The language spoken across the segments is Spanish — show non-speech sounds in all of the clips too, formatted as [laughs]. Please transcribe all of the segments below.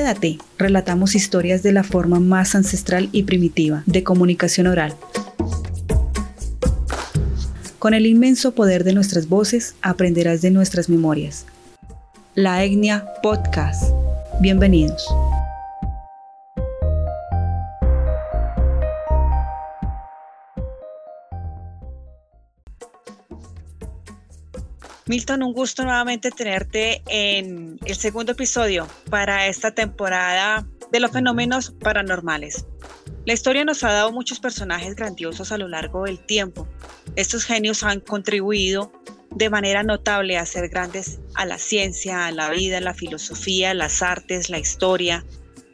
Quédate, relatamos historias de la forma más ancestral y primitiva de comunicación oral. Con el inmenso poder de nuestras voces aprenderás de nuestras memorias. La Etnia Podcast. Bienvenidos. Milton, un gusto nuevamente tenerte en el segundo episodio para esta temporada de los fenómenos paranormales. La historia nos ha dado muchos personajes grandiosos a lo largo del tiempo. Estos genios han contribuido de manera notable a ser grandes a la ciencia, a la vida, la filosofía, las artes, la historia,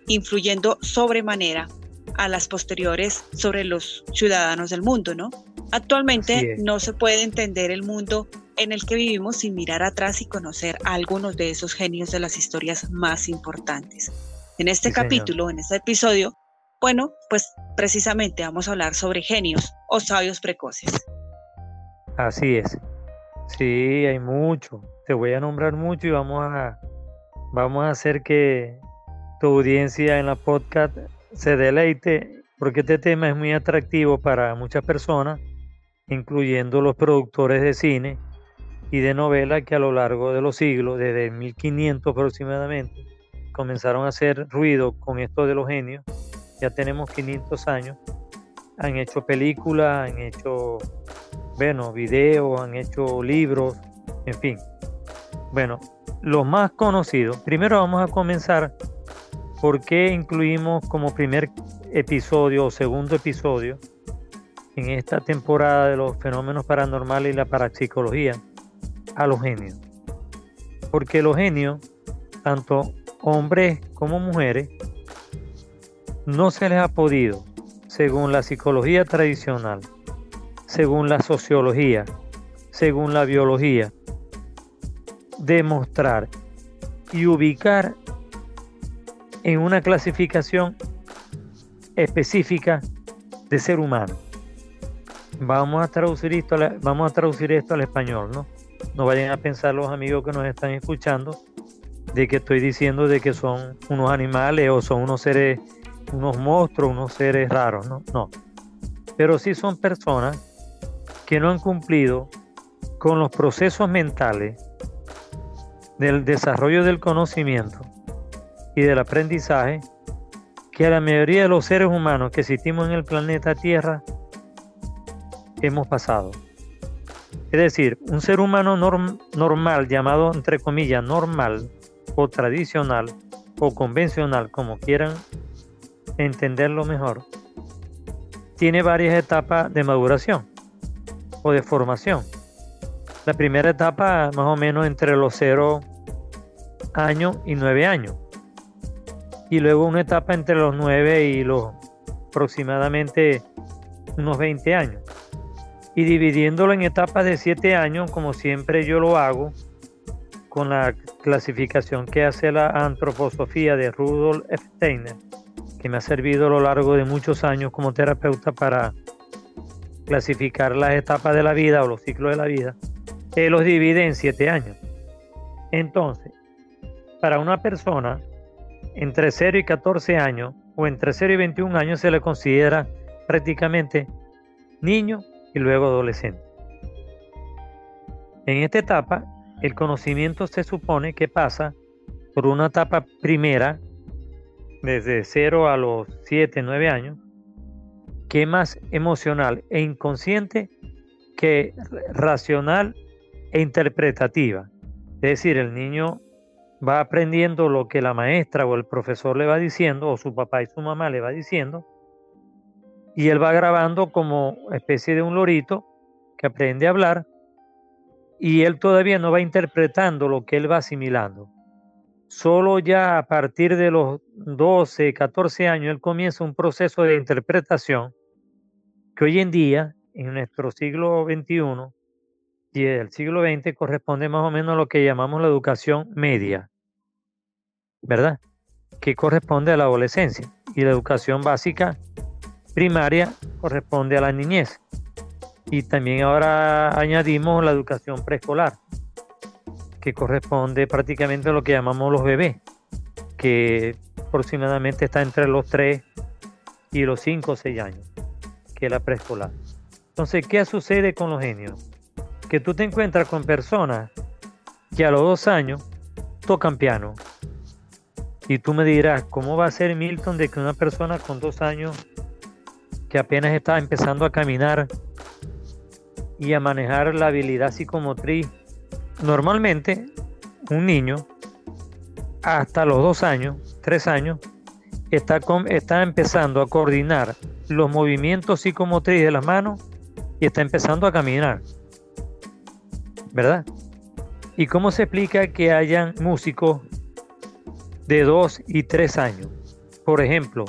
influyendo sobremanera a las posteriores sobre los ciudadanos del mundo, ¿no? Actualmente no se puede entender el mundo en el que vivimos sin mirar atrás y conocer a algunos de esos genios de las historias más importantes. En este capítulo, en este episodio, bueno, pues precisamente vamos a hablar sobre genios o sabios precoces. Así es. Sí, hay mucho. Te voy a nombrar mucho y vamos a, vamos a hacer que tu audiencia en la podcast se deleite porque este tema es muy atractivo para muchas personas, incluyendo los productores de cine y de novela que a lo largo de los siglos, desde 1500 aproximadamente, comenzaron a hacer ruido con esto de los genios. Ya tenemos 500 años. Han hecho películas, han hecho, bueno, videos, han hecho libros, en fin. Bueno, los más conocidos. Primero vamos a comenzar por qué incluimos como primer episodio o segundo episodio en esta temporada de los fenómenos paranormales y la parapsicología a los genios. Porque los genios, tanto hombres como mujeres, no se les ha podido, según la psicología tradicional, según la sociología, según la biología, demostrar y ubicar en una clasificación específica de ser humano. Vamos a traducir esto, vamos a traducir esto al español, ¿no? no vayan a pensar los amigos que nos están escuchando de que estoy diciendo de que son unos animales o son unos seres, unos monstruos, unos seres raros, no, no. Pero sí son personas que no han cumplido con los procesos mentales del desarrollo del conocimiento y del aprendizaje que a la mayoría de los seres humanos que existimos en el planeta Tierra hemos pasado. Es decir, un ser humano normal, llamado entre comillas normal o tradicional o convencional, como quieran entenderlo mejor, tiene varias etapas de maduración o de formación. La primera etapa más o menos entre los 0 años y 9 años. Y luego una etapa entre los 9 y los aproximadamente unos 20 años y dividiéndolo en etapas de siete años, como siempre yo lo hago, con la clasificación que hace la antroposofía de Rudolf Steiner, que me ha servido a lo largo de muchos años como terapeuta para clasificar las etapas de la vida o los ciclos de la vida, él los divide en siete años. Entonces, para una persona entre 0 y 14 años o entre 0 y 21 años se le considera prácticamente niño y luego adolescente. En esta etapa, el conocimiento se supone que pasa por una etapa primera, desde 0 a los 7, 9 años, que es más emocional e inconsciente que racional e interpretativa. Es decir, el niño va aprendiendo lo que la maestra o el profesor le va diciendo, o su papá y su mamá le va diciendo, y él va grabando como especie de un lorito que aprende a hablar y él todavía no va interpretando lo que él va asimilando. Solo ya a partir de los 12, 14 años, él comienza un proceso de interpretación que hoy en día, en nuestro siglo XXI y el siglo XX, corresponde más o menos a lo que llamamos la educación media, ¿verdad? Que corresponde a la adolescencia y la educación básica primaria corresponde a la niñez. Y también ahora añadimos la educación preescolar, que corresponde prácticamente a lo que llamamos los bebés, que aproximadamente está entre los 3 y los 5 o 6 años, que es la preescolar. Entonces, ¿qué sucede con los genios? Que tú te encuentras con personas que a los dos años tocan piano. Y tú me dirás, ¿cómo va a ser Milton de que una persona con dos años que apenas está empezando a caminar y a manejar la habilidad psicomotriz? Normalmente, un niño hasta los dos años, tres años, está, está empezando a coordinar los movimientos psicomotrices de las manos y está empezando a caminar. ¿Verdad? ¿Y cómo se explica que hayan músicos de dos y tres años? Por ejemplo,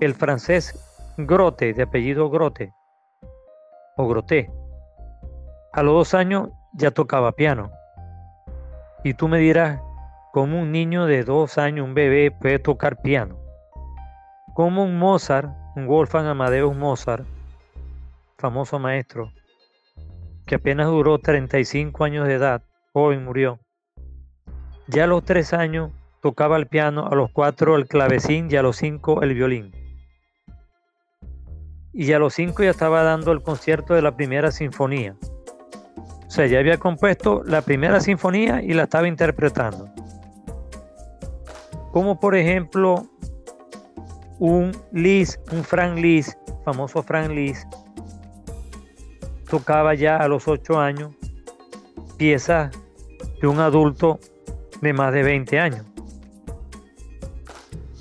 el francés Grote, de apellido Grote, o Grote, a los dos años ya tocaba piano. Y tú me dirás, ¿cómo un niño de dos años, un bebé, puede tocar piano? ¿Cómo un Mozart, un Wolfgang Amadeus Mozart, famoso maestro, que apenas duró 35 años de edad, joven murió. Ya a los tres años tocaba el piano, a los cuatro el clavecín y a los cinco el violín. Y a los cinco ya estaba dando el concierto de la primera sinfonía. O sea, ya había compuesto la primera sinfonía y la estaba interpretando. Como por ejemplo un Liszt, un Frank Liszt, famoso Frank Liszt, tocaba ya a los ocho años piezas de un adulto de más de 20 años.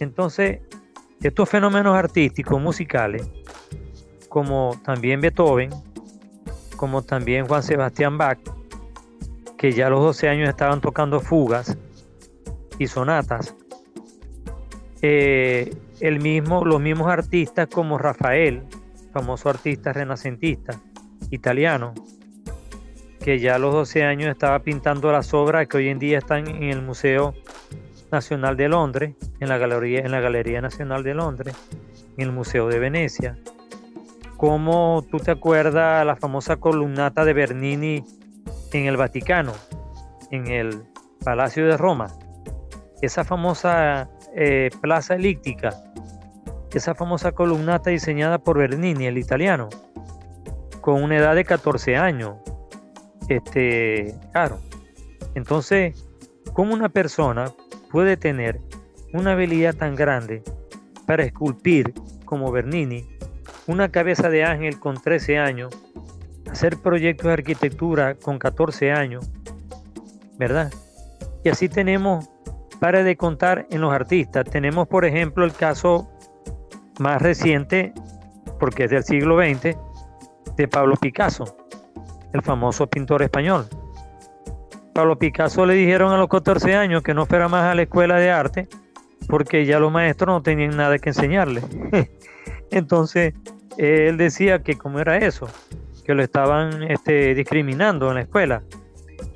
Entonces, estos fenómenos artísticos, musicales, como también Beethoven, como también Juan Sebastián Bach, que ya a los 12 años estaban tocando fugas y sonatas, eh, el mismo, los mismos artistas como Rafael, famoso artista renacentista italiano, que ya a los 12 años estaba pintando las obras que hoy en día están en el Museo Nacional de Londres, en la Galería, en la Galería Nacional de Londres, en el Museo de Venecia. Como tú te acuerdas la famosa columnata de Bernini en el Vaticano, en el Palacio de Roma, esa famosa eh, plaza elíptica, esa famosa columnata diseñada por Bernini, el italiano, con una edad de 14 años, este, claro. Entonces, ¿cómo una persona puede tener una habilidad tan grande para esculpir como Bernini una cabeza de ángel con 13 años, hacer proyectos de arquitectura con 14 años, ¿verdad? Y así tenemos, para de contar en los artistas, tenemos por ejemplo el caso más reciente, porque es del siglo XX, de Pablo Picasso el famoso pintor español. Pablo Picasso le dijeron a los 14 años que no fuera más a la escuela de arte porque ya los maestros no tenían nada que enseñarle. [laughs] Entonces, él decía que como era eso, que lo estaban este, discriminando en la escuela.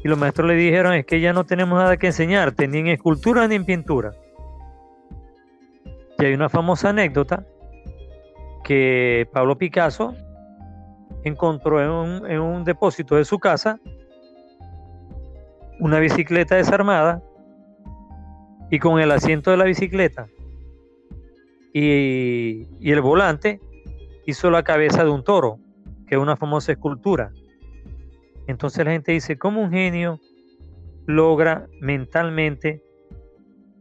Y los maestros le dijeron es que ya no tenemos nada que enseñarte, ni en escultura ni en pintura. Y hay una famosa anécdota que Pablo Picasso encontró en un, depósito de su casa una bicicleta desarmada y con el asiento de la bicicleta y, el volante hizo la cabeza de un toro, que es una famosa escultura. Entonces la gente dice, ¿cómo un genio logra mentalmente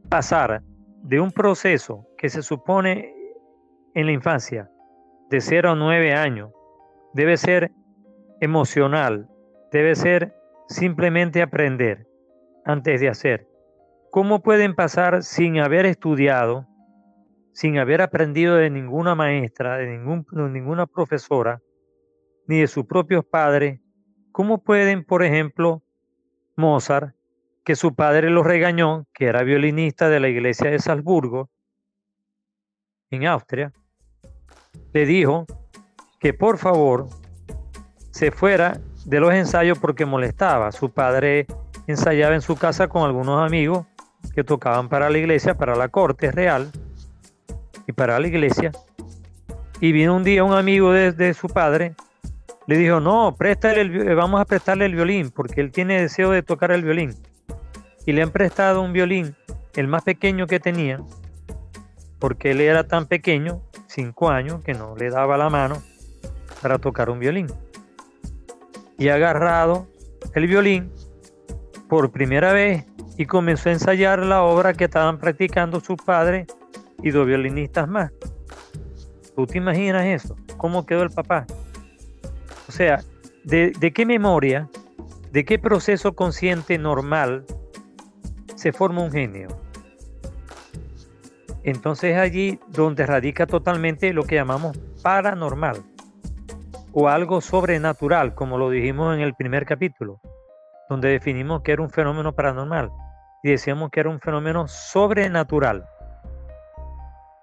pasar de un proceso que se supone en la infancia, de 0 a 9 años, debe ser emocional, debe ser simplemente aprender antes de hacer. ¿Cómo pueden pasar sin haber estudiado, sin haber aprendido de ninguna maestra, de, ninguna profesora, ni de sus propios padres? ¿Cómo pueden, por ejemplo, Mozart, que su padre lo regañó, que era violinista de la iglesia de Salzburgo, en Austria, le dijo que por favor se fuera de los ensayos porque molestaba. Su padre ensayaba en su casa con algunos amigos que tocaban para la iglesia, para la corte real y para la iglesia. Y vino un día un amigo de, su padre, le dijo, no, préstale el, vamos a prestarle el violín porque él tiene deseo de tocar el violín. Y le han prestado un violín, el más pequeño que tenía, porque él era tan pequeño, cinco años, que no le daba la mano para tocar un violín. Y agarrado el violín por primera vez y comenzó a ensayar la obra que estaban practicando su padre y dos violinistas más. ¿Tú te imaginas eso? ¿Cómo quedó el papá? O sea, ¿de, de qué memoria, de qué proceso consciente normal se forma un genio? Entonces allí donde radica totalmente lo que llamamos paranormal o algo sobrenatural, como lo dijimos en el primer capítulo, donde definimos que era un fenómeno paranormal y decíamos que era un fenómeno sobrenatural.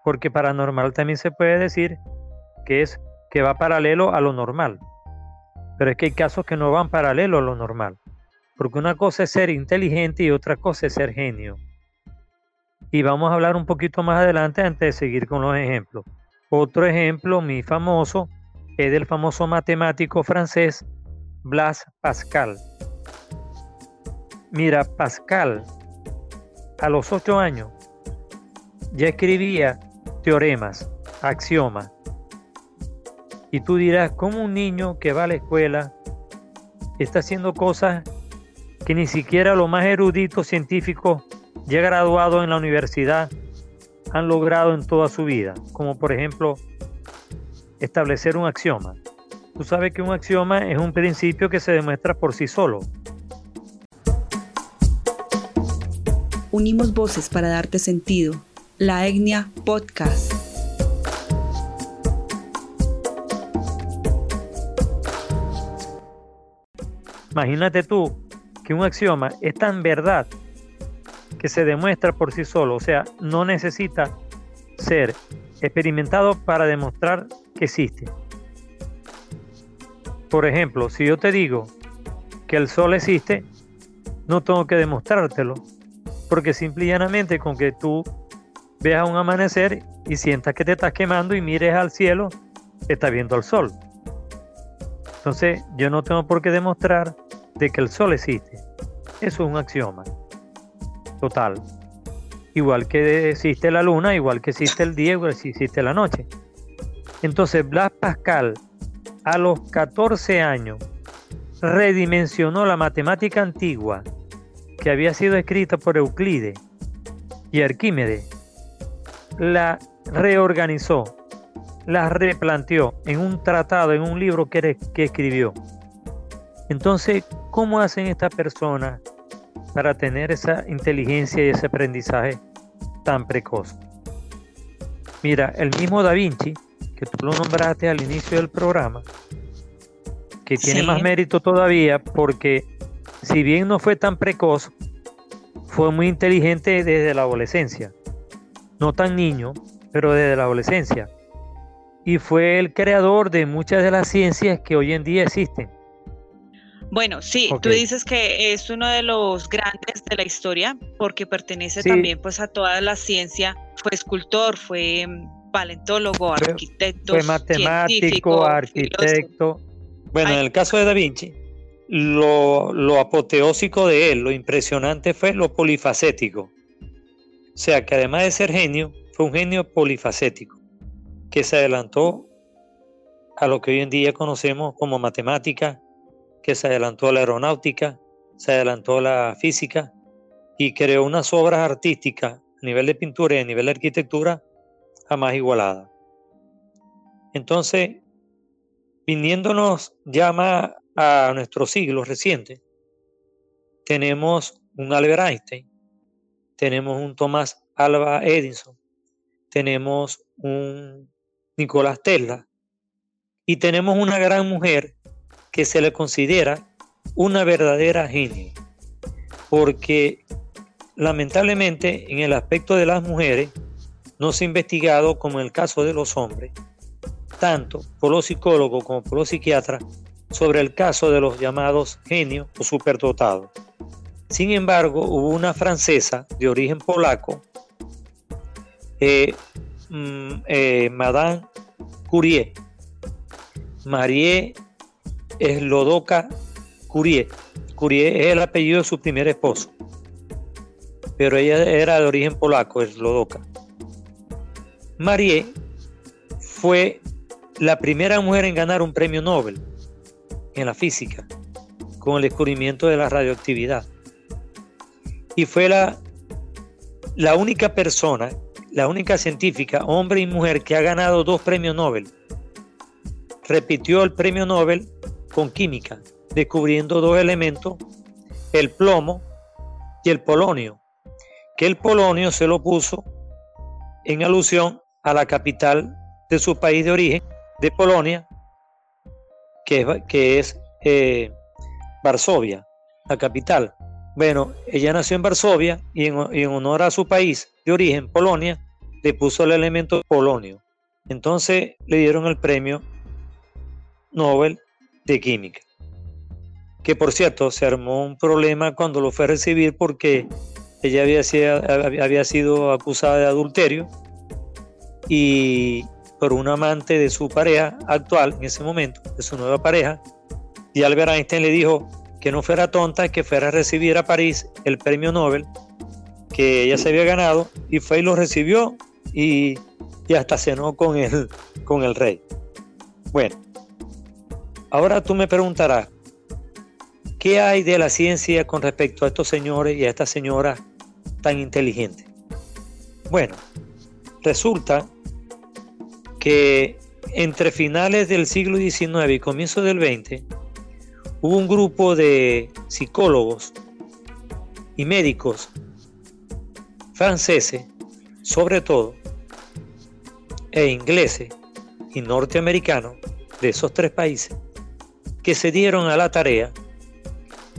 Porque paranormal también se puede decir que es que va paralelo a lo normal. Pero es que hay casos que no van paralelo a lo normal. Porque una cosa es ser inteligente y otra cosa es ser genio. Y vamos a hablar un poquito más adelante antes de seguir con los ejemplos. Otro ejemplo, muy famoso, es del famoso matemático francés Blas Pascal. Mira, Pascal a los ocho años ya escribía teoremas, axiomas. Y tú dirás, ¿cómo un niño que va a la escuela está haciendo cosas que ni siquiera los más eruditos científicos ya graduados en la universidad han logrado en toda su vida? Como por ejemplo establecer un axioma. Tú sabes que un axioma es un principio que se demuestra por sí solo. Unimos voces para darte sentido. La Etnia Podcast. Imagínate tú que un axioma es tan verdad que se demuestra por sí solo, o sea, no necesita ser experimentado para demostrar que existe. Por ejemplo, si yo te digo que el sol existe, no tengo que demostrártelo, porque simple y llanamente con que tú veas un amanecer y sientas que te estás quemando y mires al cielo, estás viendo el sol. Entonces yo no tengo por qué demostrar de que el sol existe. Eso es un axioma. Total. Igual que existe la luna, igual que existe el día, igual que existe la noche. Entonces Blas Pascal a los 14 años redimensionó la matemática antigua que había sido escrita por Euclides y Arquímedes, la reorganizó, la replanteó en un tratado, en un libro que, que escribió. Entonces, ¿cómo hacen estas personas para tener esa inteligencia y ese aprendizaje tan precoz? Mira, el mismo Da Vinci, que tú lo nombraste al inicio del programa, que tiene más mérito todavía porque si bien no fue tan precoz, fue muy inteligente desde la adolescencia. No tan niño, pero desde la adolescencia. Y fue el creador de muchas de las ciencias que hoy en día existen. Bueno, sí, tú dices que es uno de los grandes de la historia porque pertenece también pues a toda la ciencia. Fue escultor, fue paleontólogo, arquitecto, fue matemático, arquitecto. Bueno, en el caso de Da Vinci, lo, apoteósico de él, lo impresionante fue lo polifacético. O sea, que además de ser genio, fue un genio polifacético, que se adelantó a lo que hoy en día conocemos como matemática, que se adelantó a la aeronáutica, se adelantó a la física y creó unas obras artísticas a nivel de pintura y a nivel de arquitectura jamás igualadas. Entonces, viniéndonos ya más a nuestro siglo reciente, tenemos un Albert Einstein, tenemos un Thomas Alva Edison, tenemos un Nicolás Tesla y tenemos una gran mujer que se le considera una verdadera genio, porque lamentablemente en el aspecto de las mujeres no se ha investigado como en el caso de los hombres, tanto por los psicólogos como por los psiquiatras, sobre el caso de los llamados genios o superdotados. Sin embargo, hubo una francesa de origen polaco, eh, mm, eh, Madame Curie, Marie Slodoka Curie. Curie es el apellido de su primer esposo, pero ella era de origen polaco, Slodoka. Marie fue la primera mujer en ganar un premio Nobel en la física con el descubrimiento de la radioactividad. Y fue la, la única persona, la única científica, hombre y mujer, que ha ganado dos premios Nobel. Repitió el premio Nobel con química, descubriendo dos elementos, el plomo y el polonio, que el polonio se lo puso en alusión a la capital de su país de origen, de Polonia, que es, que es eh, Varsovia, la capital. Bueno, ella nació en Varsovia y en, honor a su país de origen, Polonia, le puso el elemento polonio. Entonces le dieron el premio Nobel de Química. Que por cierto, se armó un problema cuando lo fue a recibir porque ella había sido acusada de adulterio y por un amante de su pareja actual en ese momento, de su nueva pareja, y Albert Einstein le dijo que no fuera tonta, que fuera a recibir a París el premio Nobel que ella se había ganado y fue y lo recibió y, y hasta cenó con el, con el rey. Bueno, ahora tú me preguntarás, ¿qué hay de la ciencia con respecto a estos señores y a esta señora tan inteligente? Bueno, resulta que entre finales del siglo XIX y comienzo del XX hubo un grupo de psicólogos y médicos franceses, sobre todo, e ingleses y norteamericanos de esos tres países, que se dieron a la tarea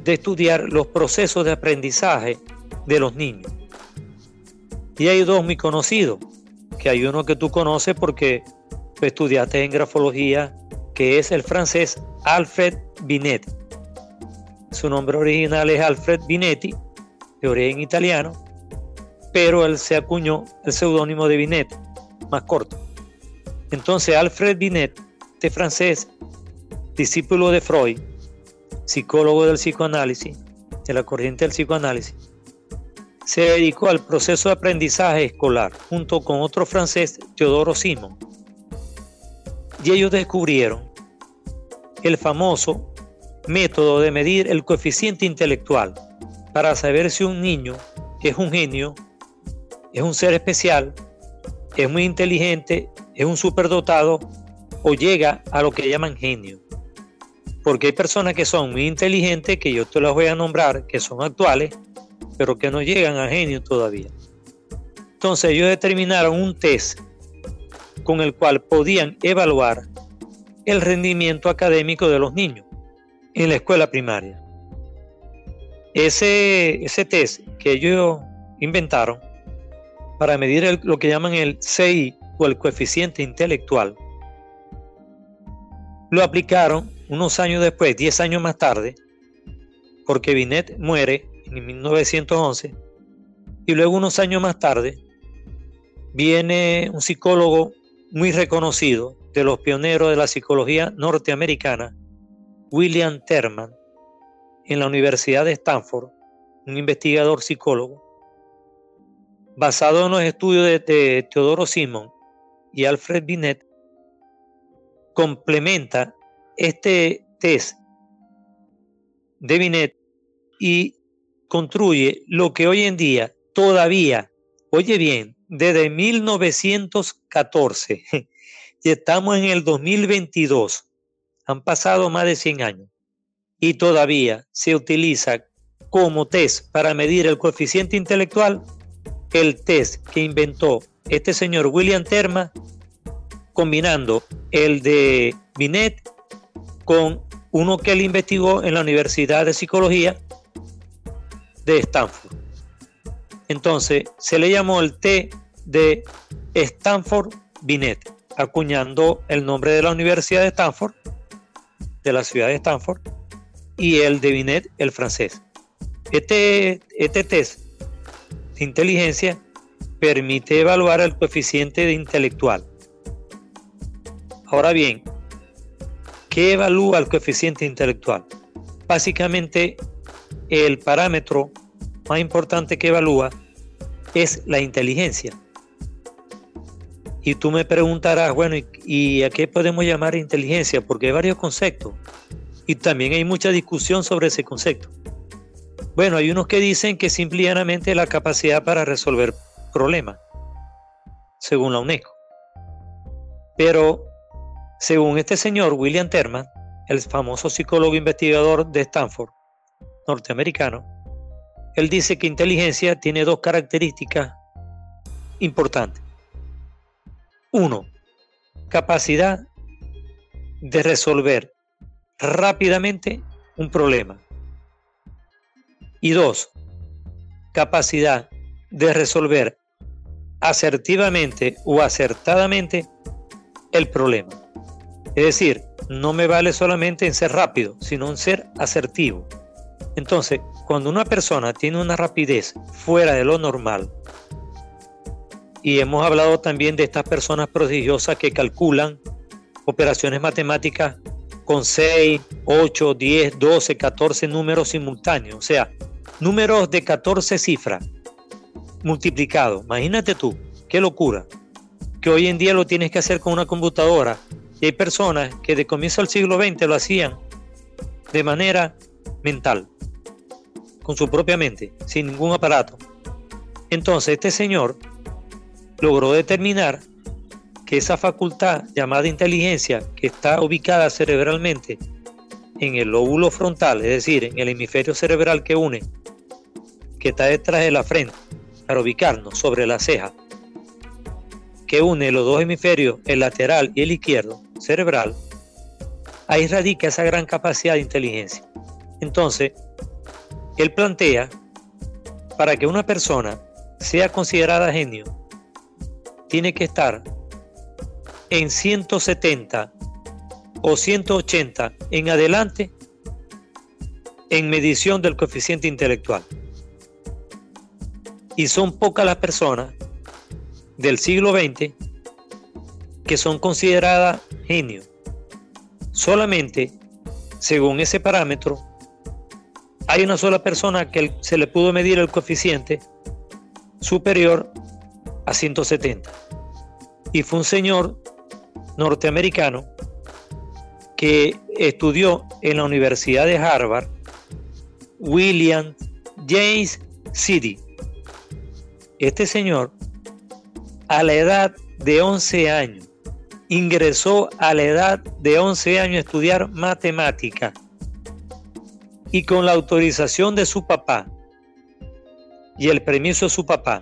de estudiar los procesos de aprendizaje de los niños. Y hay dos muy conocidos, que hay uno que tú conoces porque estudiaste en grafología, que es el francés Alfred Binet. Su nombre original es Alfred Binetti, de origen italiano, pero él se acuñó el seudónimo de Binet, más corto. Entonces Alfred Binet, de francés, discípulo de Freud, psicólogo del psicoanálisis, de la corriente del psicoanálisis, se dedicó al proceso de aprendizaje escolar junto con otro francés, Teodoro Simon. Y ellos descubrieron el famoso método de medir el coeficiente intelectual para saber si un niño es un genio, es un ser especial, es muy inteligente, es un superdotado o llega a lo que llaman genio. Porque hay personas que son muy inteligentes, que yo te las voy a nombrar, que son actuales, pero que no llegan a genio todavía. Entonces ellos determinaron un test con el cual podían evaluar el rendimiento académico de los niños en la escuela primaria. Ese, ese test que ellos inventaron para medir lo que llaman el CI o el coeficiente intelectual, lo aplicaron unos años después, 10 años más tarde, porque Binet muere en 1911, y luego unos años más tarde viene un psicólogo muy reconocido de los pioneros de la psicología norteamericana, William Terman, en la Universidad de Stanford, un investigador psicólogo, basado en los estudios de, de Teodoro Simon y Alfred Binet, complementa este test de Binet y construye lo que hoy en día todavía, oye bien, desde 1914 [laughs] y estamos en el 2022, han pasado más de 100 años y todavía se utiliza como test para medir el coeficiente intelectual el test que inventó este señor William Terma combinando el de Binet con uno que él investigó en la Universidad de Psicología de Stanford. Entonces se le llamó el T de Stanford Binet, acuñando el nombre de la Universidad de Stanford, de la ciudad de Stanford, y el de Binet, el francés. Este, este test de inteligencia permite evaluar el coeficiente de intelectual. Ahora bien, ¿qué evalúa el coeficiente intelectual? Básicamente el parámetro más importante que evalúa es la inteligencia. Y tú me preguntarás, bueno, ¿y, a qué podemos llamar inteligencia? Porque hay varios conceptos y también hay mucha discusión sobre ese concepto. Bueno, hay unos que dicen que simplemente la capacidad para resolver problemas, según la UNESCO. Pero, según este señor, William Terman, el famoso psicólogo investigador de Stanford, norteamericano, él dice que inteligencia tiene dos características importantes. Uno, capacidad de resolver rápidamente un problema. Y dos, capacidad de resolver asertivamente o acertadamente el problema. Es decir, no me vale solamente en ser rápido, sino en ser asertivo. Entonces, cuando una persona tiene una rapidez fuera de lo normal, y hemos hablado también de estas personas prodigiosas que calculan operaciones matemáticas con 6, 8, 10, 12, 14 números simultáneos, o sea, números de 14 cifras multiplicados. Imagínate tú, qué locura, que hoy en día lo tienes que hacer con una computadora. Y hay personas que de comienzo del siglo XX lo hacían de manera mental, con su propia mente, sin ningún aparato. Entonces este señor logró determinar que esa facultad llamada inteligencia, que está ubicada cerebralmente en el lóbulo frontal, es decir, en el hemisferio cerebral que une, que está detrás de la frente, para ubicarnos sobre la ceja, que une los dos hemisferios, el lateral y el izquierdo, cerebral, ahí radica esa gran capacidad de inteligencia. Entonces, él plantea, para que una persona sea considerada genio, tiene que estar en 170 o 180 en adelante en medición del coeficiente intelectual. Y son pocas las personas del siglo XX que son consideradas genios. Solamente, según ese parámetro, hay una sola persona que se le pudo medir el coeficiente superior a 170. Y fue un señor norteamericano que estudió en la Universidad de Harvard, William James City. Este señor, a la edad de 11 años, ingresó a la edad de 11 años a estudiar matemática y con la autorización de su papá y el permiso de su papá,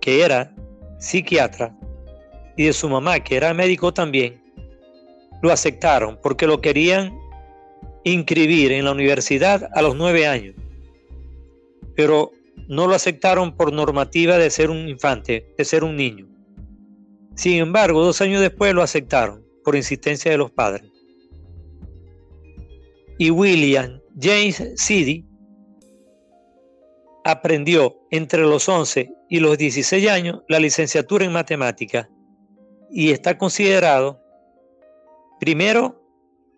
que era psiquiatra, y de su mamá, que era médico también, lo aceptaron porque lo querían inscribir en la universidad a los nueve años. Pero no lo aceptaron por normativa de ser un infante, de ser un niño. Sin embargo, dos años después lo aceptaron por insistencia de los padres. Y William James City aprendió entre los 11 y los 16 años la licenciatura en matemáticas y está considerado, primero,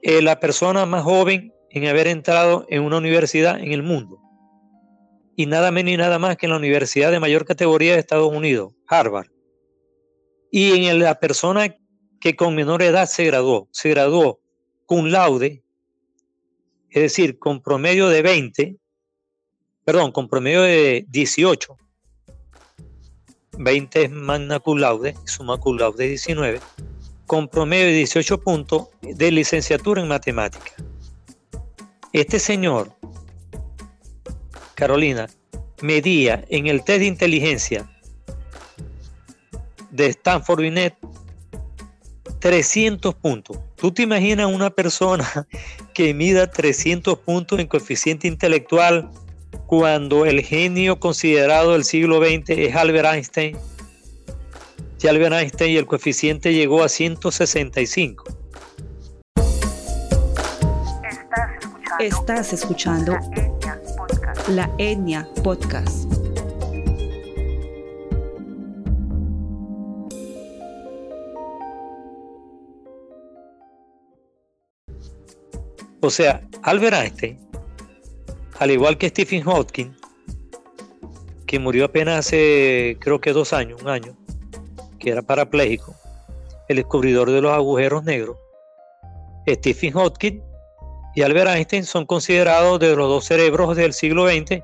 eh, la persona más joven en haber entrado en una universidad en el mundo. Y nada menos ni nada más que en la universidad de mayor categoría de Estados Unidos, Harvard. Y en la persona que con menor edad se graduó, se graduó con laude, es decir, con promedio de 20, perdón, con promedio de 18, 20 es magna cum laude, suma cum laude 19, con promedio de 18 puntos de licenciatura en matemática. Este señor, Carolina, medía en el test de inteligencia de Stanford Binet 300 puntos. ¿Tú te imaginas una persona que mida 300 puntos en coeficiente intelectual cuando el genio considerado del siglo XX es Albert Einstein. Y Albert Einstein y el coeficiente llegó a 165. Estás escuchando, La Etnia Podcast. O sea, Albert Einstein al igual que Stephen Hawking, que murió apenas hace creo que dos años, un año, que era parapléjico, el descubridor de los agujeros negros, Stephen Hawking y Albert Einstein son considerados de los dos cerebros del siglo XX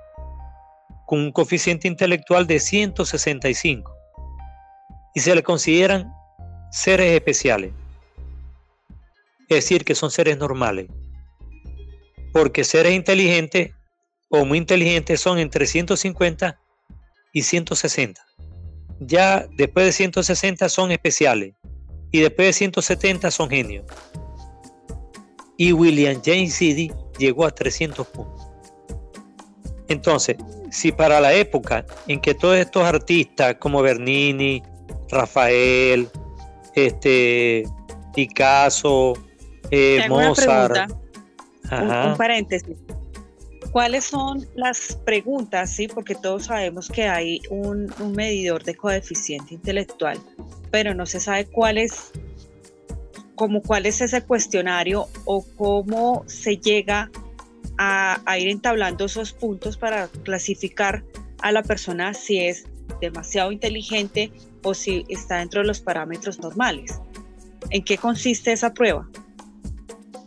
con un coeficiente intelectual de 165 y se le consideran seres especiales, es decir, que son seres normales, porque seres inteligentes o muy inteligentes son entre 150 y 160. Ya después de 160 son especiales y después de 170 son genios. Y William James City llegó a 300 puntos. Entonces, si para la época en que todos estos artistas como Bernini, Rafael, este, Picasso, eh, Mozart. Un, paréntesis. ¿Cuáles son las preguntas? Sí, porque todos sabemos que hay un, medidor de coeficiente intelectual, pero no se sabe cuál es, como cuál es ese cuestionario o cómo se llega a, a ir entablando esos puntos para clasificar a la persona si es demasiado inteligente o si está dentro de los parámetros normales. ¿En qué consiste esa prueba?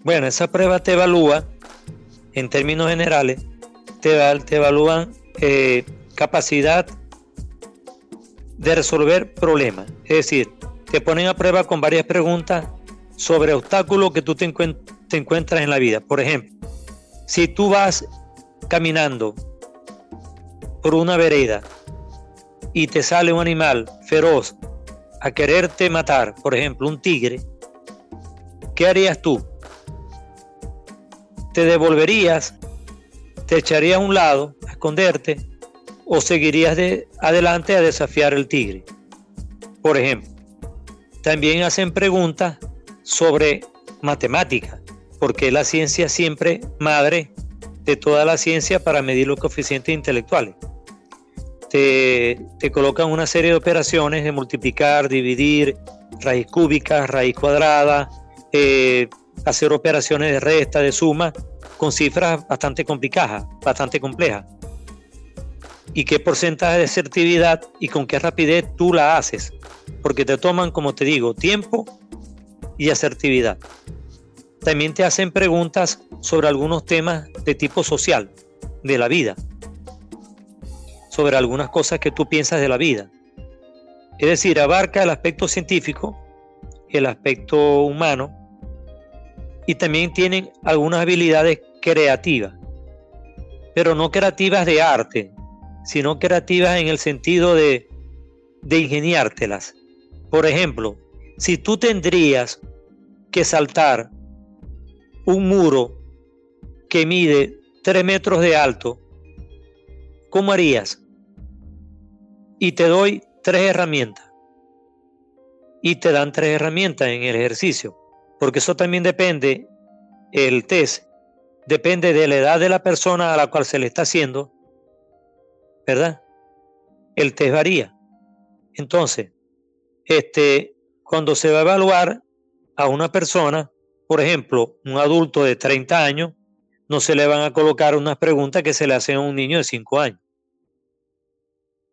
Bueno, esa prueba te evalúa en términos generales, te, te evalúan eh, capacidad de resolver problemas. Es decir, te ponen a prueba con varias preguntas sobre obstáculos que tú te, te encuentras en la vida. Por ejemplo, si tú vas caminando por una vereda y te sale un animal feroz a quererte matar, por ejemplo, un tigre, ¿qué harías tú? ¿Te devolverías? ¿Te echarías a un lado a esconderte? ¿O seguirías de adelante a desafiar el tigre? Por ejemplo, también hacen preguntas sobre matemáticas, porque la ciencia siempre madre de toda la ciencia para medir los coeficientes intelectuales. Te, te, colocan una serie de operaciones de multiplicar, dividir, raíz cúbica, raíz cuadrada, eh, hacer operaciones de resta, de suma, con cifras bastante complicadas, bastante complejas. Y qué porcentaje de asertividad y con qué rapidez tú la haces. Porque te toman, como te digo, tiempo y asertividad. También te hacen preguntas sobre algunos temas de tipo social, de la vida. Sobre algunas cosas que tú piensas de la vida. Es decir, abarca el aspecto científico, el aspecto humano, y también tienen algunas habilidades creativas, pero no creativas de arte, sino creativas en el sentido de, de ingeniártelas. Por ejemplo, si tú tendrías que saltar un muro que mide 3 metros de alto, ¿cómo harías? Y te doy tres herramientas. Y te dan tres herramientas en el ejercicio porque eso también depende, el test depende de la edad de la persona a la cual se le está haciendo, ¿verdad? El test varía. Entonces, este, cuando se va a evaluar a una persona, por ejemplo, un adulto de 30 años, no se le van a colocar unas preguntas que se le hacen a un niño de 5 años.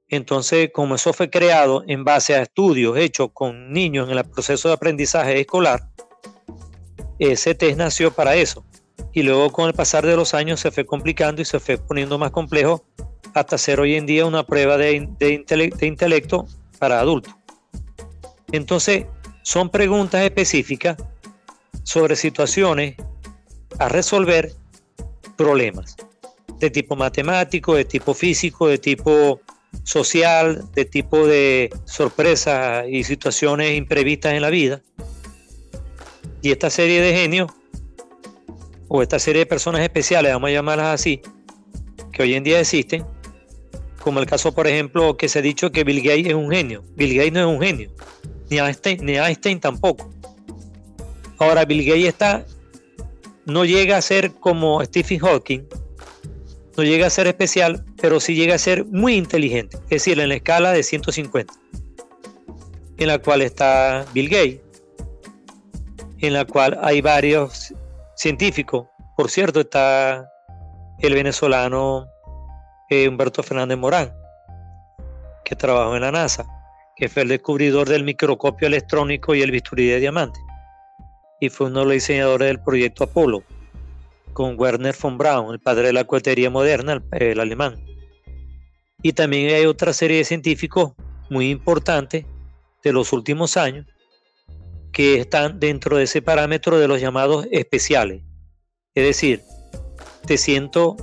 Entonces, como eso fue creado en base a estudios hechos con niños en el proceso de aprendizaje escolar, ese test nació para eso. Y luego con el pasar de los años se fue complicando y se fue poniendo más complejo hasta ser hoy en día una prueba de, intelecto para adultos. Entonces, son preguntas específicas sobre situaciones a resolver problemas de tipo matemático, de tipo físico, de tipo social, de tipo de sorpresas y situaciones imprevistas en la vida. Y esta serie de genios, o esta serie de personas especiales, vamos a llamarlas así, que hoy en día existen, como el caso, por ejemplo, que se ha dicho que Bill Gates es un genio. Bill Gates no es un genio, ni Einstein, ni Einstein tampoco. Ahora, Bill Gates está, no llega a ser como Stephen Hawking, no llega a ser especial, pero sí llega a ser muy inteligente, es decir, en la escala de 150, en la cual está Bill Gates, en la cual hay varios científicos. Por cierto, está el venezolano eh, Humberto Fernández Morán, que trabajó en la NASA, que fue el descubridor del microscopio electrónico y el bisturí de diamante. Y fue uno de los diseñadores del proyecto Apolo, con Werner von Braun, el padre de la cohetería moderna, el, alemán. Y también hay otra serie de científicos muy importantes de los últimos años que están dentro de ese parámetro de los llamados especiales. Es decir, de,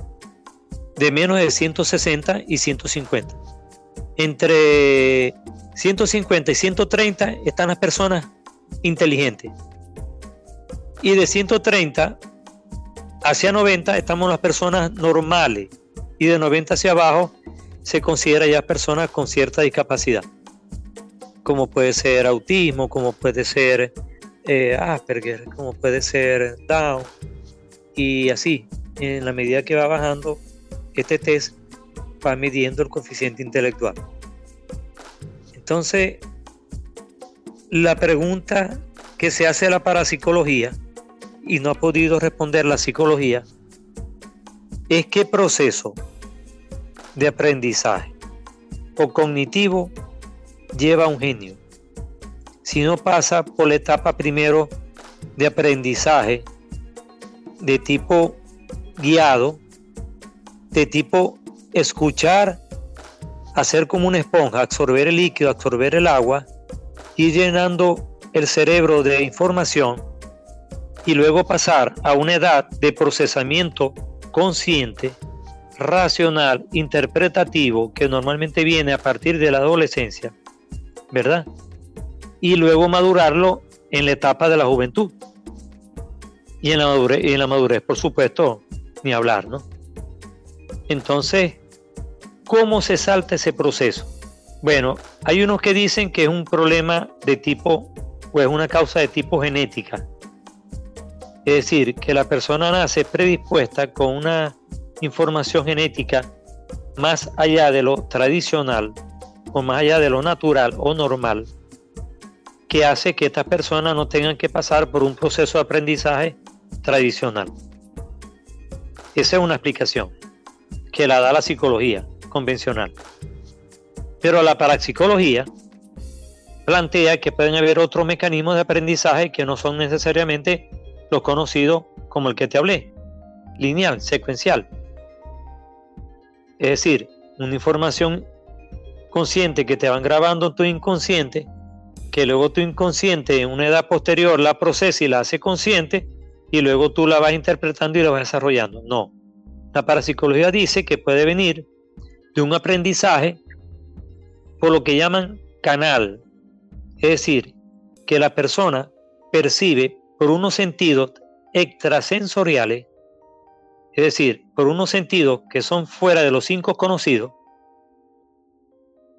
de menos de 160 y 150. Entre 150 y 130 están las personas inteligentes. Y de 130 hacia 90 estamos las personas normales. Y de 90 hacia abajo se considera ya personas con cierta discapacidad. Como puede ser autismo, como puede ser eh, Asperger, como puede ser Down. Y así, en la medida que va bajando, este test va midiendo el coeficiente intelectual. Entonces, la pregunta que se hace a la parapsicología y no ha podido responder la psicología es qué proceso de aprendizaje o cognitivo lleva un genio. Si no pasa por la etapa primero de aprendizaje de tipo guiado, de tipo escuchar hacer como una esponja, absorber el líquido, absorber el agua, y llenando el cerebro de información y luego pasar a una edad de procesamiento consciente, racional, interpretativo, que normalmente viene a partir de la adolescencia, ¿verdad? Y luego madurarlo en la etapa de la juventud. Y en la madurez, en la madurez por supuesto, ni hablar, ¿no? Entonces, ¿Cómo se salta ese proceso? Bueno, hay unos que dicen que es un problema de tipo, o es una causa de tipo genética. Es decir, que la persona nace predispuesta con una información genética más allá de lo tradicional o más allá de lo natural o normal, que hace que estas personas no tengan que pasar por un proceso de aprendizaje tradicional. Esa es una explicación que la da la psicología convencional. Pero la parapsicología plantea que pueden haber otros mecanismos de aprendizaje que no son necesariamente los conocidos como el que te hablé, lineal, secuencial. Es decir, una información consciente que te van grabando en tu inconsciente, que luego tu inconsciente en una edad posterior la procesa y la hace consciente, y luego tú la vas interpretando y la vas desarrollando. No. La parapsicología dice que puede venir de un aprendizaje por lo que llaman canal. Es decir, que la persona percibe por unos sentidos extrasensoriales, es decir, por unos sentidos que son fuera de los cinco conocidos,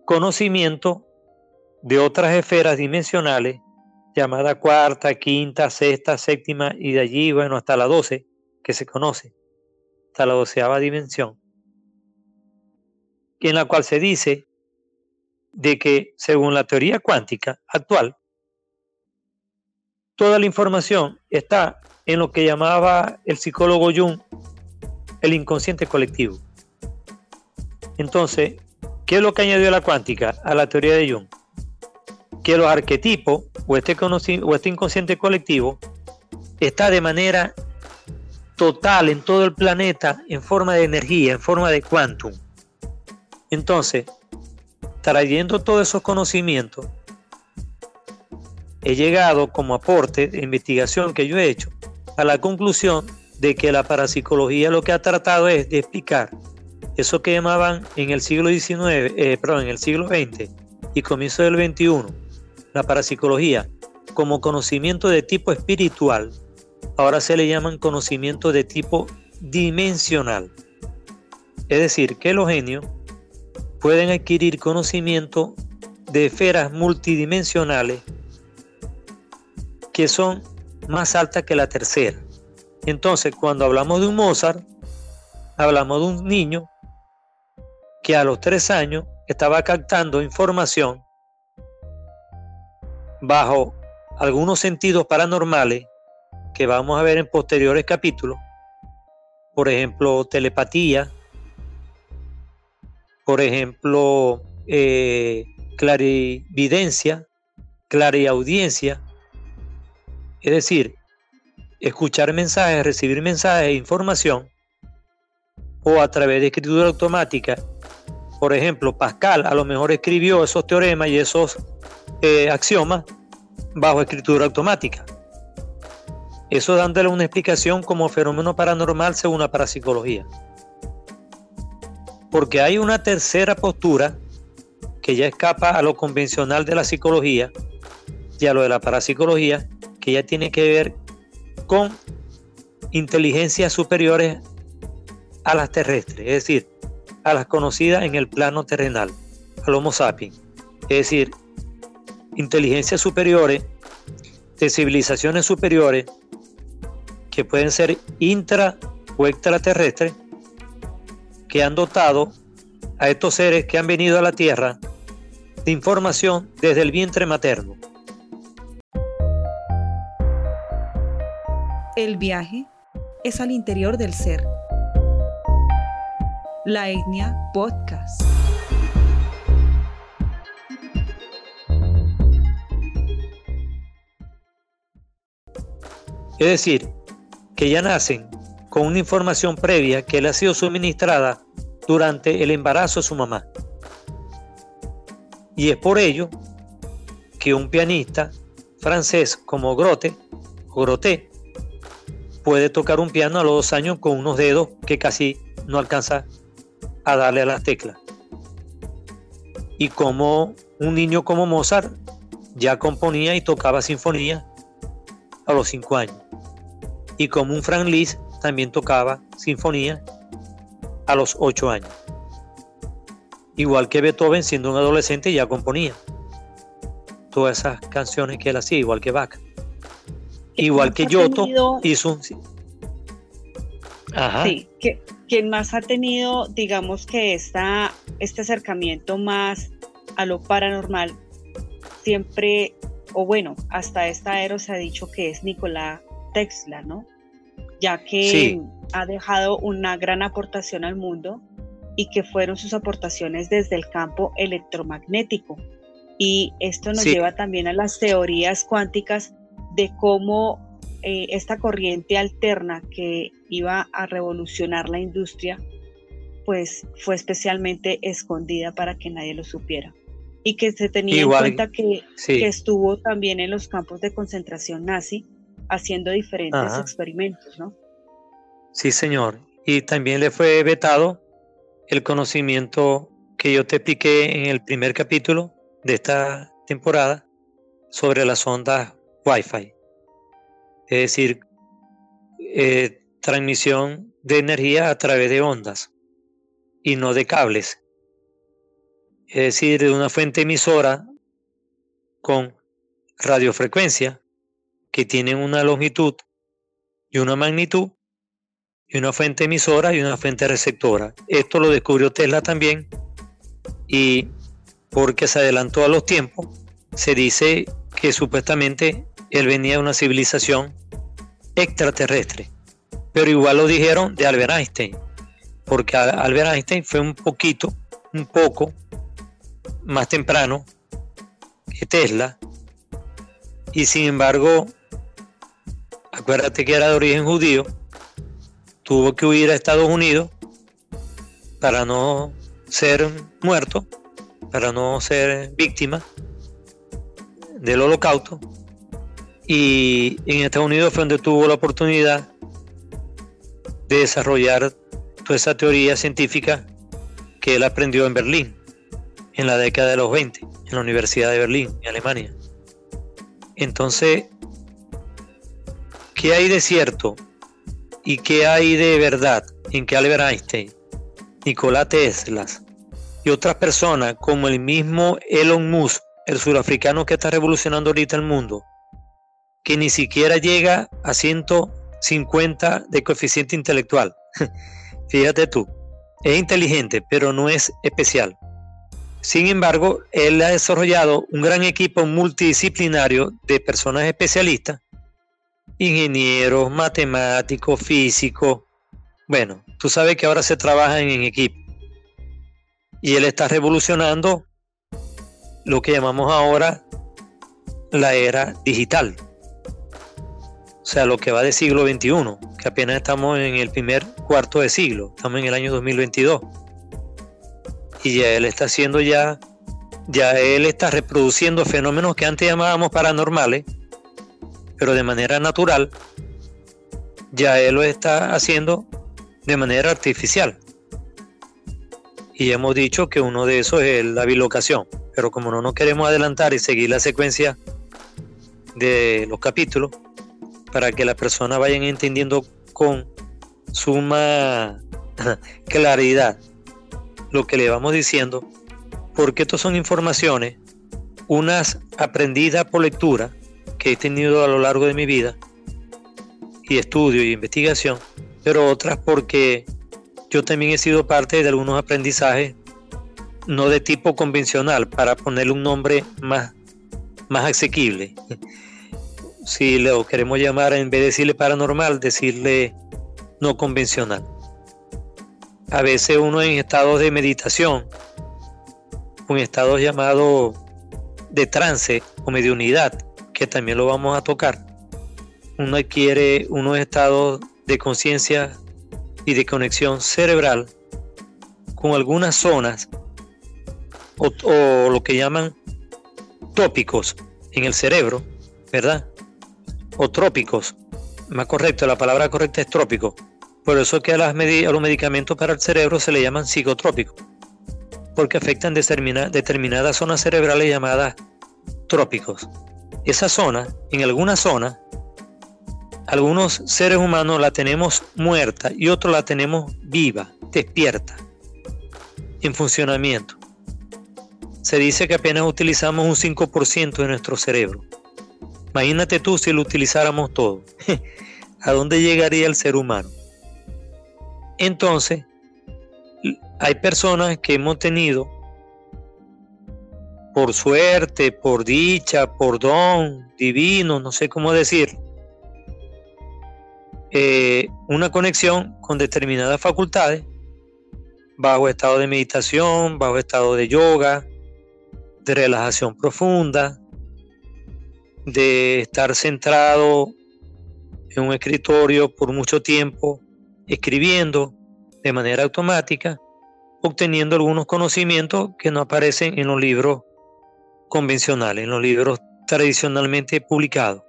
conocimiento de otras esferas dimensionales, llamada cuarta, quinta, sexta, séptima y de allí, bueno, hasta la doce, que se conoce, hasta la doceava dimensión en la cual se dice de que, según la teoría cuántica actual, toda la información está en lo que llamaba el psicólogo Jung el inconsciente colectivo. Entonces, ¿qué es lo que añadió la cuántica a la teoría de Jung? Que los arquetipos o este, o este inconsciente colectivo está de manera total en todo el planeta en forma de energía, en forma de quantum. Entonces, trayendo todos esos conocimientos, he llegado como aporte de investigación que yo he hecho a la conclusión de que la parapsicología lo que ha tratado es de explicar eso que llamaban en el siglo XIX, eh, perdón, en el siglo XX y comienzo del XXI, la parapsicología como conocimiento de tipo espiritual, ahora se le llaman conocimiento de tipo dimensional. Es decir, que los genios pueden adquirir conocimiento de esferas multidimensionales que son más altas que la tercera. Entonces, cuando hablamos de un Mozart, hablamos de un niño que a los tres años estaba captando información bajo algunos sentidos paranormales que vamos a ver en posteriores capítulos, por ejemplo, telepatía, por ejemplo, eh, clarividencia, clariaudiencia, es decir, escuchar mensajes, recibir mensajes e información, o a través de escritura automática. Por ejemplo, Pascal a lo mejor escribió esos teoremas y esos eh, axiomas bajo escritura automática. Eso dándole una explicación como fenómeno paranormal según la parapsicología. Porque hay una tercera postura que ya escapa a lo convencional de la psicología y a lo de la parapsicología, que ya tiene que ver con inteligencias superiores a las terrestres, es decir, a las conocidas en el plano terrenal, al Homo sapiens. Es decir, inteligencias superiores de civilizaciones superiores que pueden ser intra o extraterrestres que han dotado a estos seres que han venido a la Tierra de información desde el vientre materno. El viaje es al interior del ser. La etnia podcast. Es decir, que ya nacen con una información previa que le ha sido suministrada durante el embarazo de su mamá. Y es por ello que un pianista francés como Grote Grote puede tocar un piano a los dos años con unos dedos que casi no alcanza a darle a las teclas. Y como un niño como Mozart ya componía y tocaba sinfonía a los cinco años. Y como un Frank Liszt también tocaba sinfonía a los ocho años. Igual que Beethoven siendo un adolescente ya componía todas esas canciones que él hacía, igual que Bach. Igual que Giotto hizo un... Ajá. Sí, que, quien más ha tenido, digamos que esta, este acercamiento más a lo paranormal, siempre, o bueno, hasta esta era se ha dicho que es Nicolás Tesla, ¿no? Ya que ha dejado una gran aportación al mundo y que fueron sus aportaciones desde el campo electromagnético. Y esto nos lleva también a las teorías cuánticas de cómo eh, esta corriente alterna que iba a revolucionar la industria, pues fue especialmente escondida para que nadie lo supiera. Y que se tenía en cuenta que, estuvo también en los campos de concentración nazi haciendo diferentes experimentos, ¿no? Sí, señor. Y también le fue vetado el conocimiento que yo te expliqué en el primer capítulo de esta temporada sobre las ondas Wi-Fi. Es decir, eh, transmisión de energía a través de ondas y no de cables. Es decir, de una fuente emisora con radiofrecuencia que tienen una longitud y una magnitud y una fuente emisora y una fuente receptora. Esto lo descubrió Tesla también y porque se adelantó a los tiempos, se dice que supuestamente él venía de una civilización extraterrestre. Pero igual lo dijeron de Albert Einstein, porque Albert Einstein fue un poquito, un poco más temprano que Tesla, y sin embargo, acuérdate que era de origen judío, tuvo que huir a Estados Unidos para no ser muerto, para no ser víctima del holocausto, y en Estados Unidos fue donde tuvo la oportunidad de desarrollar toda esa teoría científica que él aprendió en Berlín, en la década de los 20, en la Universidad de Berlín, en Alemania. Entonces, ¿qué hay de cierto y qué hay de verdad en que Albert Einstein, Nikola Tesla y otras personas como el mismo Elon Musk, el surafricano que está revolucionando ahorita el mundo, que ni siquiera llega a 150 de coeficiente intelectual. [laughs] Fíjate tú, es inteligente, pero no es especial. Sin embargo, él ha desarrollado un gran equipo multidisciplinario de personas especialistas, ingenieros, matemáticos, físicos. Bueno, tú sabes que ahora se trabaja en equipo. Y él está revolucionando lo que llamamos ahora la era digital. O sea, lo que va de siglo XXI, que apenas estamos en el primer cuarto de siglo, estamos en el año 2022. Y ya él está haciendo ya, ya él está reproduciendo fenómenos que antes llamábamos paranormales, pero de manera natural, ya él lo está haciendo de manera artificial. Y hemos dicho que uno de esos es la bilocación, pero como no nos queremos adelantar y seguir la secuencia de los capítulos, para que las personas vayan entendiendo con suma [laughs] claridad lo que le vamos diciendo, porque estas son informaciones, unas aprendidas por lectura que he tenido a lo largo de mi vida, y estudio y investigación, pero otras porque yo también he sido parte de algunos aprendizajes no de tipo convencional, para ponerle un nombre más, más asequible. Si lo queremos llamar, en vez de decirle paranormal, decirle no convencional. A veces uno en estados de meditación, un estado llamado de trance o mediunidad, que también lo vamos a tocar, uno adquiere unos estados de conciencia y de conexión cerebral con algunas zonas o, lo que llaman tópicos en el cerebro, ¿verdad? O trópicos. Más correcto, la palabra correcta es trópico. Por eso es que a, las los medicamentos para el cerebro se le llaman psicotrópicos, porque afectan determinadas zonas cerebrales llamadas trópicos. Esa zona, en alguna zona, algunos seres humanos la tenemos muerta y otros la tenemos viva, despierta, en funcionamiento. Se dice que apenas utilizamos un 5% de nuestro cerebro. Imagínate tú si lo utilizáramos todo. [laughs] ¿A dónde llegaría el ser humano? Entonces, hay personas que hemos tenido, por suerte, por dicha, por don divino, no sé cómo decir, eh, una conexión con determinadas facultades bajo estado de meditación, bajo estado de yoga, de relajación profunda, de estar centrado en un escritorio por mucho tiempo, escribiendo de manera automática, obteniendo algunos conocimientos que no aparecen en los libros convencionales, en los libros tradicionalmente publicados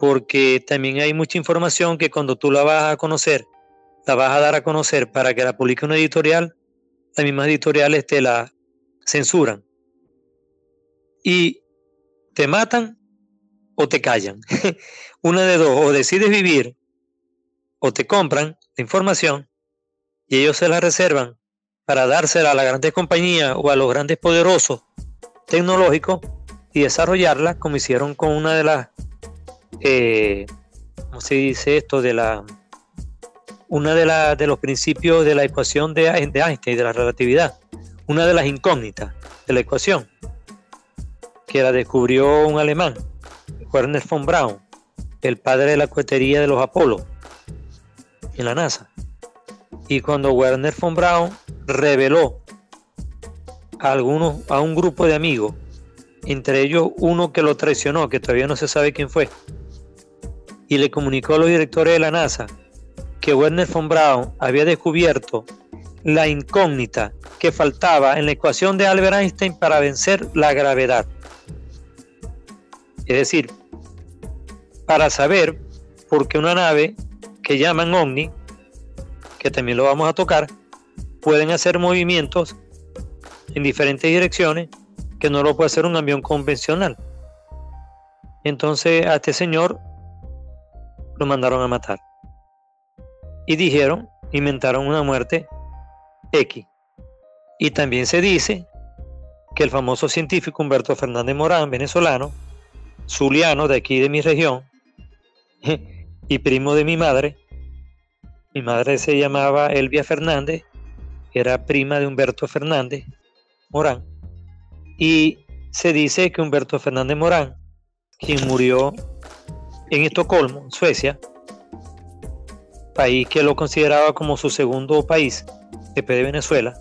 porque también hay mucha información que cuando tú la vas a conocer, la vas a dar a conocer para que la publique una editorial, las mismas editoriales te la censuran. Y te matan o te callan. [laughs] una de dos, o decides vivir o te compran la información y ellos se la reservan para dársela a las grandes compañías o a los grandes poderosos tecnológicos y desarrollarla como hicieron con una de las eh, ¿cómo se dice esto? De la, una de, la, de los principios de la ecuación de, de Einstein, de la relatividad, una de las incógnitas de la ecuación, que la descubrió un alemán, Werner von Braun, el padre de la cohetería de los Apolo, en la NASA. Y cuando Werner von Braun reveló a, algunos, a un grupo de amigos, entre ellos uno que lo traicionó, que todavía no se sabe quién fue, y le comunicó a los directores de la NASA que Werner von Braun había descubierto la incógnita que faltaba en la ecuación de Albert Einstein para vencer la gravedad. Es decir, para saber por qué una nave que llaman OVNI, que también lo vamos a tocar, pueden hacer movimientos en diferentes direcciones que no lo puede hacer un avión convencional. Entonces a este señor lo mandaron a matar. Y dijeron, inventaron una muerte X. Y también se dice que el famoso científico Humberto Fernández Morán, venezolano, zuliano de aquí de mi región, y primo de mi madre, mi madre se llamaba Elvia Fernández, era prima de Humberto Fernández Morán, y se dice que Humberto Fernández Morán, quien murió en Estocolmo, Suecia, país que lo consideraba como su segundo país después de Venezuela,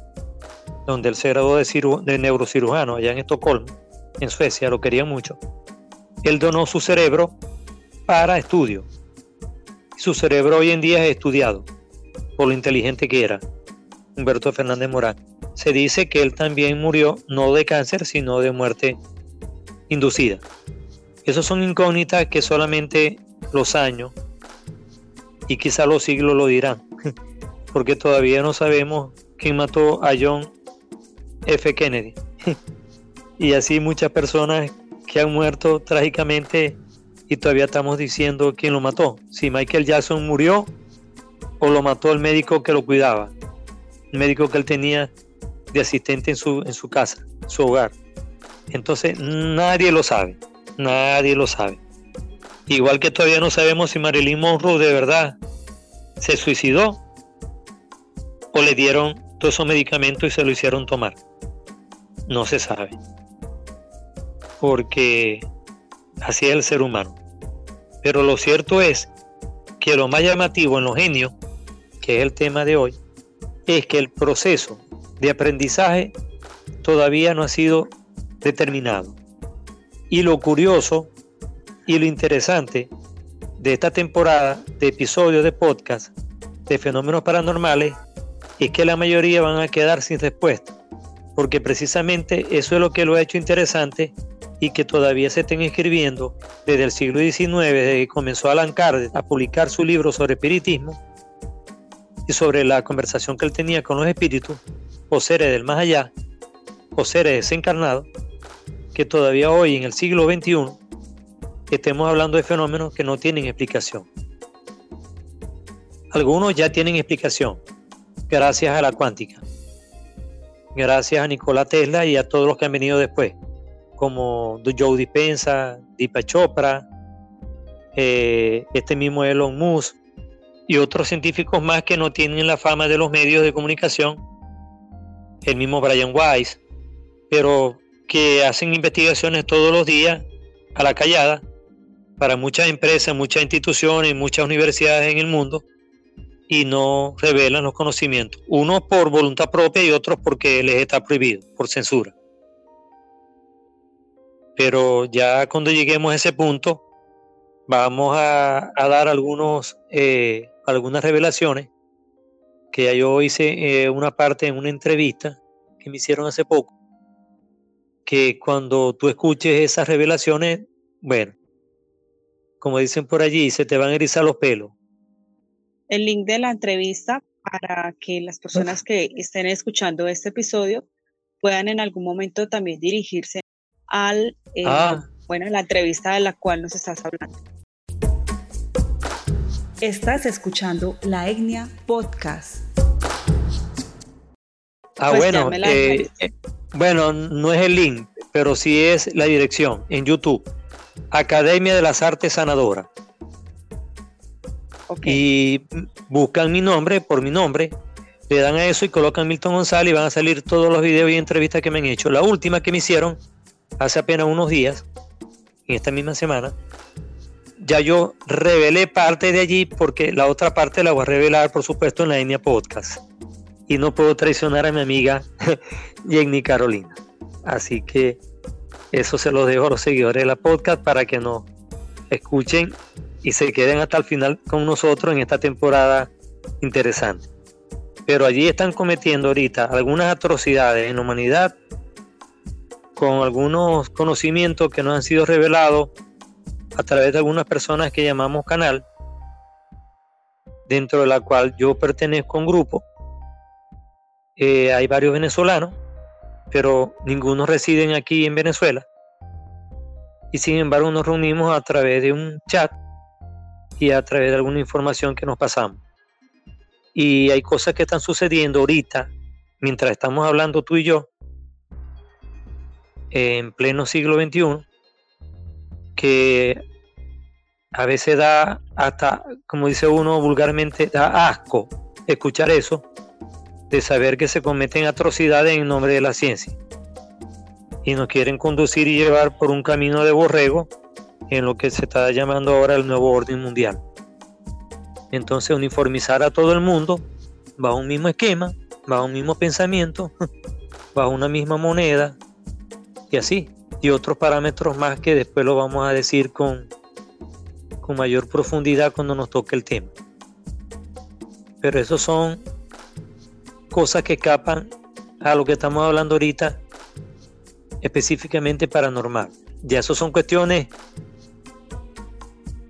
donde él se graduó de, neurocirujano allá en Estocolmo, en Suecia, lo querían mucho. Él donó su cerebro para estudio. Su cerebro hoy en día es estudiado por lo inteligente que era, Humberto Fernández Morán. Se dice que él también murió no de cáncer, sino de muerte inducida. Esas son incógnitas que solamente los años y quizá los siglos lo dirán, [laughs] porque todavía no sabemos quién mató a John F. Kennedy. [laughs] y así muchas personas que han muerto trágicamente y todavía estamos diciendo quién lo mató. Si Michael Jackson murió o lo mató el médico que lo cuidaba, el médico que él tenía de asistente en su, en su casa, su hogar. Entonces nadie lo sabe, nadie lo sabe. Igual que todavía no sabemos si Marilyn Monroe de verdad se suicidó o le dieron todos esos medicamentos y se lo hicieron tomar. No se sabe. Porque así es el ser humano. Pero lo cierto es que lo más llamativo en los genios, que es el tema de hoy, es que el proceso de aprendizaje todavía no ha sido determinado. Y lo curioso y lo interesante de esta temporada de episodios de podcast de fenómenos paranormales es que la mayoría van a quedar sin respuesta, porque precisamente eso es lo que lo ha hecho interesante y que todavía se estén escribiendo desde el siglo XIX, desde que comenzó Alan Kardec a publicar su libro sobre espiritismo y sobre la conversación que él tenía con los espíritus o seres del más allá o seres desencarnados, que todavía hoy en el siglo XXI estemos hablando de fenómenos que no tienen explicación. Algunos ya tienen explicación, gracias a la cuántica, gracias a Nikola Tesla y a todos los que han venido después como Joe Dispensa, Deepak Chopra, eh, este mismo Elon Musk y otros científicos más que no tienen la fama de los medios de comunicación, el mismo Brian Weiss, pero que hacen investigaciones todos los días a la callada para muchas empresas, muchas instituciones, muchas universidades en el mundo y no revelan los conocimientos, unos por voluntad propia y otros porque les está prohibido, por censura pero ya cuando lleguemos a ese punto vamos a, dar algunos, eh, algunas revelaciones que ya yo hice eh, una parte en una entrevista que me hicieron hace poco, que cuando tú escuches esas revelaciones, bueno, como dicen por allí, se te van a erizar los pelos. El link de la entrevista para que las personas que estén escuchando este episodio puedan en algún momento también dirigirse al, eh, ah. bueno, la entrevista de la cual nos estás hablando. Estás escuchando La Etnia Podcast. Ah, pues bueno, eh, eh, bueno, no es el link, pero sí es la dirección en YouTube. Academia de las Artes Sanadoras. Y buscan mi nombre por mi nombre, le dan a eso y colocan Milton González y van a salir todos los videos y entrevistas que me han hecho. La última que me hicieron hace apenas unos días, en esta misma semana, ya yo revelé parte de allí porque la otra parte la voy a revelar, por supuesto, en la línea podcast. Y no puedo traicionar a mi amiga [laughs] Jenny Carolina. Así que eso se lo dejo a los seguidores de la podcast para que nos escuchen y se queden hasta el final con nosotros en esta temporada interesante. Pero allí están cometiendo ahorita algunas atrocidades en la humanidad con algunos conocimientos que nos han sido revelados a través de algunas personas que llamamos canal, dentro de la cual yo pertenezco a un grupo. Eh, hay varios venezolanos, pero ninguno residen aquí en Venezuela. Y sin embargo nos reunimos a través de un chat y a través de alguna información que nos pasamos. Y hay cosas que están sucediendo ahorita, mientras estamos hablando tú y yo, en pleno siglo XXI que a veces da hasta, como dice uno vulgarmente, da asco escuchar eso, de saber que se cometen atrocidades en nombre de la ciencia. Y nos quieren conducir y llevar por un camino de borrego en lo que se está llamando ahora el nuevo orden mundial. Entonces uniformizar a todo el mundo bajo un mismo esquema, bajo un mismo pensamiento, [laughs] bajo una misma moneda, y así. y otros parámetros más que después lo vamos a decir con, con mayor profundidad cuando nos toque el tema. Pero esos son cosas que escapan a lo que estamos hablando ahorita, específicamente paranormal. Ya eso son cuestiones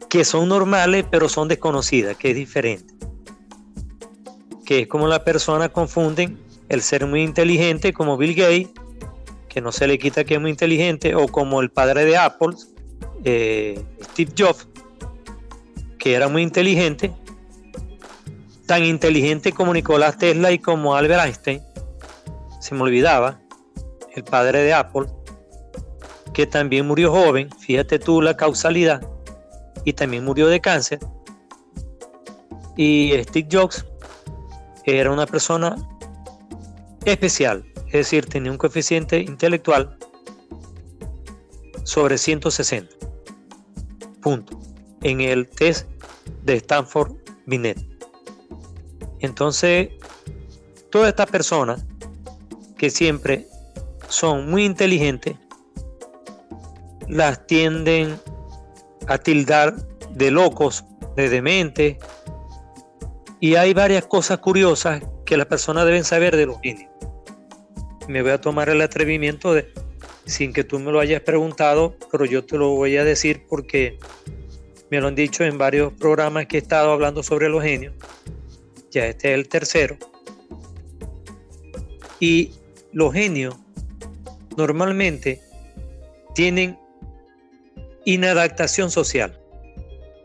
que son normales, pero son desconocidas, que es diferente. Que es como las personas confunden el ser muy inteligente como Bill Gates, que no se le quita que es muy inteligente, o como el padre de Apple, eh, Steve Jobs, que era muy inteligente, tan inteligente como Nicolás Tesla y como Albert Einstein, se me olvidaba, el padre de Apple, que también murió joven, fíjate tú la causalidad, y también murió de cáncer. Y Steve Jobs era una persona especial, es decir, tenía un coeficiente intelectual sobre 160 puntos en el test de Stanford Binet. Entonces, todas estas personas que siempre son muy inteligentes, las tienden a tildar de locos, de dementes, y hay varias cosas curiosas que las personas deben saber de los genios. Me voy a tomar el atrevimiento de, sin que tú me lo hayas preguntado, pero yo te lo voy a decir porque me lo han dicho en varios programas que he estado hablando sobre los genios. Ya este es el tercero. Y los genios normalmente tienen inadaptación social.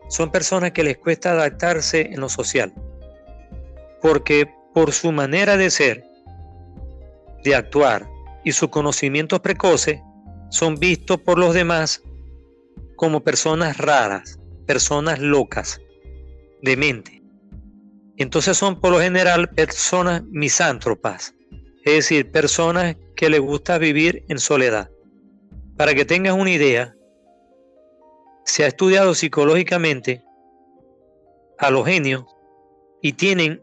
Son personas que les cuesta adaptarse en lo social. Porque por su manera de ser, de actuar y sus conocimientos precoces, son vistos por los demás como personas raras, personas locas, de mente. Entonces son por lo general personas misántropas, es decir, personas que les gusta vivir en soledad. Para que tengas una idea, se ha estudiado psicológicamente a los genios y tienen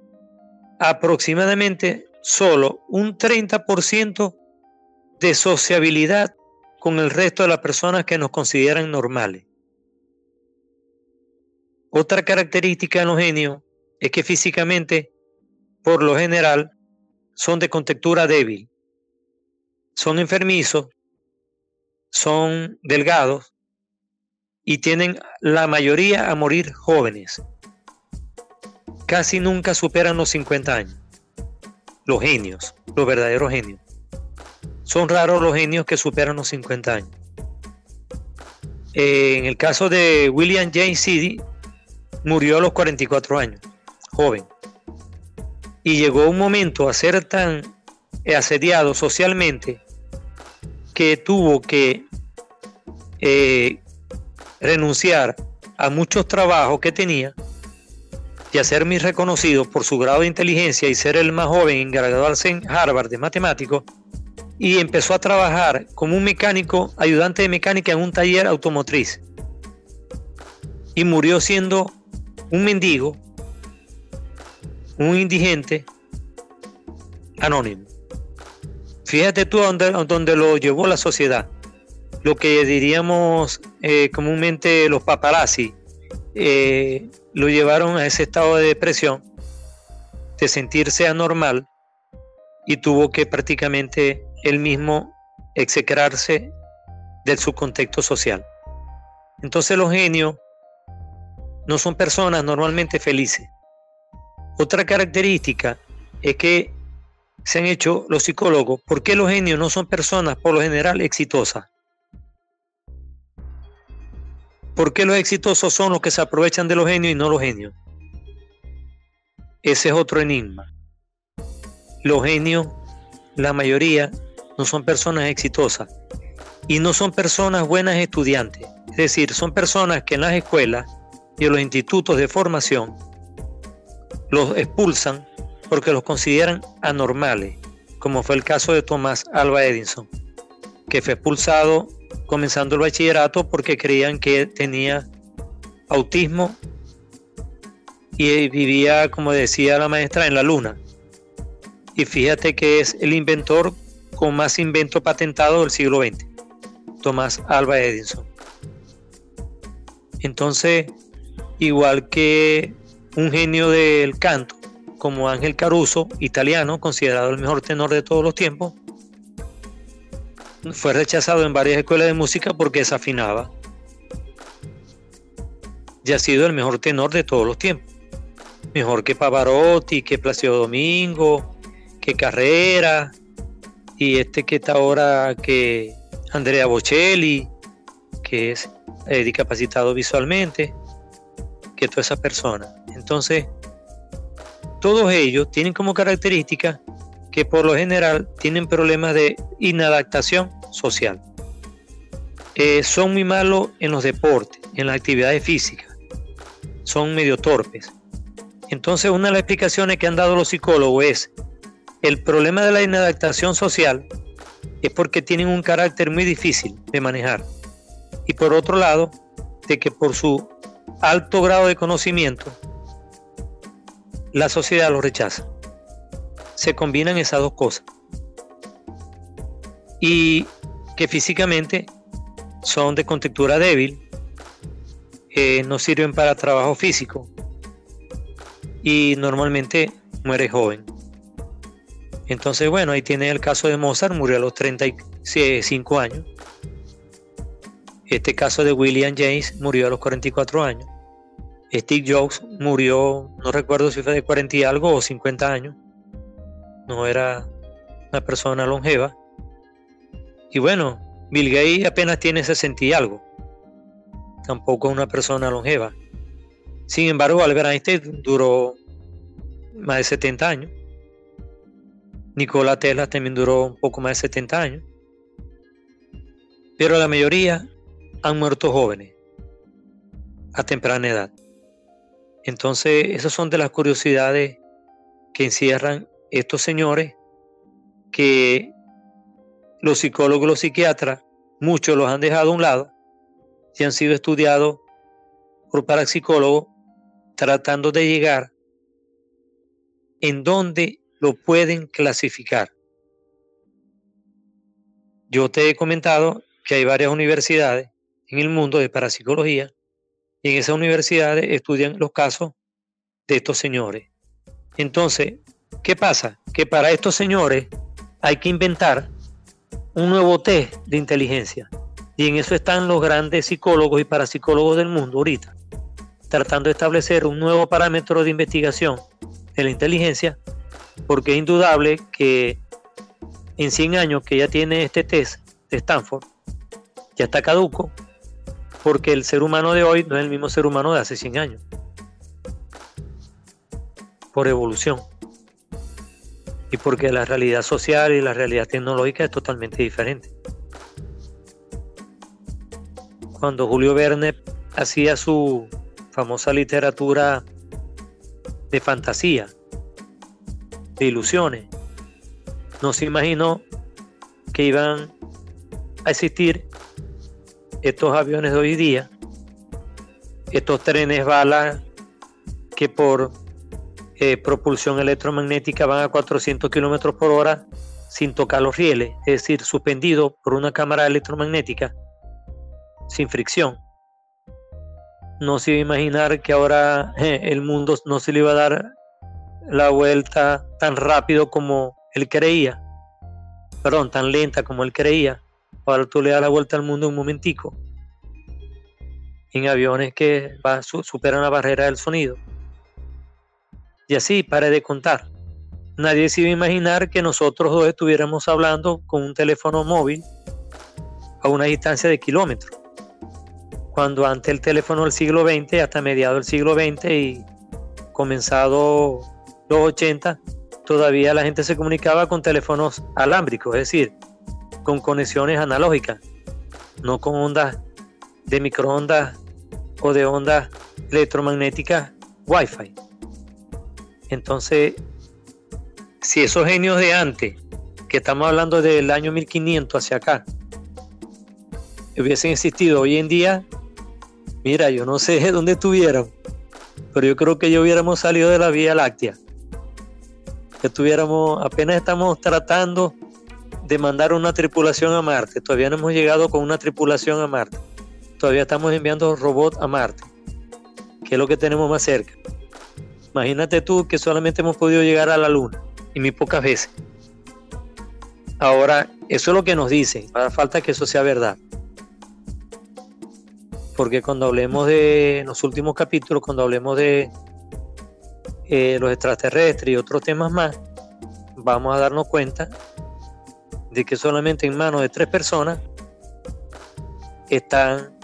aproximadamente solo un 30% de sociabilidad con el resto de las personas que nos consideran normales. Otra característica de los genios es que físicamente, por lo general, son de contextura débil, son enfermizos, son delgados y tienen la mayoría a morir jóvenes. Casi nunca superan los 50 años. Los genios, los verdaderos genios. Son raros los genios que superan los 50 años. en el caso de William James City, murió a los 44 años, joven y llegó un momento a ser tan asediado socialmente que tuvo que eh, renunciar a muchos trabajos que tenía y hacer muy reconocido por su grado de inteligencia y ser el más joven en graduarse en Harvard de matemático y empezó a trabajar como un mecánico, ayudante de mecánica en un taller automotriz y murió siendo un mendigo un indigente anónimo. Fíjate tú dónde, donde lo llevó la sociedad. Lo que diríamos eh, comúnmente los paparazzi eh, lo llevaron a ese estado de depresión, de sentirse anormal y tuvo que prácticamente él mismo execrarse de su contexto social. Entonces los genios no son personas normalmente felices. Otra característica es que se han hecho los psicólogos, ¿por qué los genios no son personas por lo general exitosas? ¿Por qué los exitosos son los que se aprovechan de los genios y no los genios? Ese es otro enigma. Los genios, la mayoría, no son personas exitosas y no son personas buenas estudiantes. Es decir, son personas que en las escuelas y en los institutos de formación los expulsan porque los consideran anormales, como fue el caso de Tomás Alba Edison, que fue expulsado comenzando el bachillerato porque creían que tenía autismo y vivía, como decía la maestra, en la luna. Y fíjate que es el inventor con más invento patentado del siglo XX. Tomás Alba Edison. Entonces, igual que un genio del canto, como Ángel Caruso, italiano, considerado el mejor tenor de todos los tiempos, fue rechazado en varias escuelas de música porque desafinaba. Y ha sido el mejor tenor de todos los tiempos. Mejor que Pavarotti, que Placido Domingo, que Carrera, y este que está ahora, que Andrea Bocelli, que es eh, discapacitado visualmente, que toda esa persona. Entonces, todos ellos tienen como característica que por lo general tienen problemas de inadaptación social. Eh, son muy malos en los deportes, en las actividades físicas. Son medio torpes. Entonces, una de las explicaciones que han dado los psicólogos es el problema de la inadaptación social es porque tienen un carácter muy difícil de manejar. Y por otro lado, de que por su alto grado de conocimiento, la sociedad lo rechaza. Se combinan esas dos cosas. Y que físicamente son de contextura débil, eh, no sirven para trabajo físico y normalmente muere joven. Entonces, bueno, ahí tiene el caso de Mozart, murió a los 35 años. Este caso de William James murió a los 44 años. Steve Jobs murió, no recuerdo si fue de 40 y algo o 50 años. No era una persona longeva. Y bueno, Bill Gates apenas tiene 60 y algo. Tampoco es una persona longeva. Sin embargo, Albert Einstein duró más de 70 años. Nikola Tesla también duró un poco más de 70 años. Pero la mayoría han muerto jóvenes, a temprana edad. Entonces, esas son de las curiosidades que encierran estos señores que los psicólogos, los psiquiatras, muchos los han dejado a un lado y han sido estudiados por parapsicólogos tratando de llegar en donde lo pueden clasificar. Yo te he comentado que hay varias universidades en el mundo de parapsicología y en esas universidades estudian los casos de estos señores. Entonces, ¿qué pasa? Que para estos señores hay que inventar un nuevo test de inteligencia. Y en eso están los grandes psicólogos y parapsicólogos del mundo ahorita, tratando de establecer un nuevo parámetro de investigación de la inteligencia porque es indudable que en 100 años que ya tiene este test de Stanford, ya está caduco, porque el ser humano de hoy no es el mismo ser humano de hace 100 años, por evolución, y porque la realidad social y la realidad tecnológica es totalmente diferente. Cuando Julio Verne hacía su famosa literatura de fantasía, ilusiones. No se imaginó que iban a existir estos aviones de hoy día, estos trenes balas que por eh, propulsión electromagnética van a 400 kilómetros por hora sin tocar los rieles, es decir, suspendido por una cámara electromagnética sin fricción. No se iba a imaginar que ahora [laughs] el mundo no se le iba a dar la vuelta tan rápido como él creía. Perdón, tan lenta como él creía. Ahora tú le das la vuelta al mundo un momentico. En aviones que superan la barrera del sonido. Y así, pare de contar. Nadie se iba a imaginar que nosotros dos estuviéramos hablando con un teléfono móvil a una distancia de kilómetros. Cuando antes el teléfono del siglo XX, hasta mediados del siglo XX y comenzado los 80, todavía la gente se comunicaba con teléfonos alámbricos, es decir, con conexiones analógicas, no con ondas de microondas o de ondas electromagnéticas Wi-Fi. Entonces, si esos genios de antes, que estamos hablando del año 1500 hacia acá, hubiesen existido hoy en día, mira, yo no sé [laughs] dónde estuvieran, pero yo creo que ya hubiéramos salido de la Vía Láctea que tuviéramos, apenas estamos tratando de mandar una tripulación a Marte. Todavía no hemos llegado con una tripulación a Marte. Todavía estamos enviando robots a Marte, que es lo que tenemos más cerca. Imagínate tú que solamente hemos podido llegar a la Luna, y muy pocas veces. Ahora, eso es lo que nos dicen. Ahora falta que eso sea verdad. Porque cuando hablemos de los últimos capítulos, cuando hablemos de eh, los extraterrestres y otros temas más, vamos a darnos cuenta de que solamente en manos de tres personas están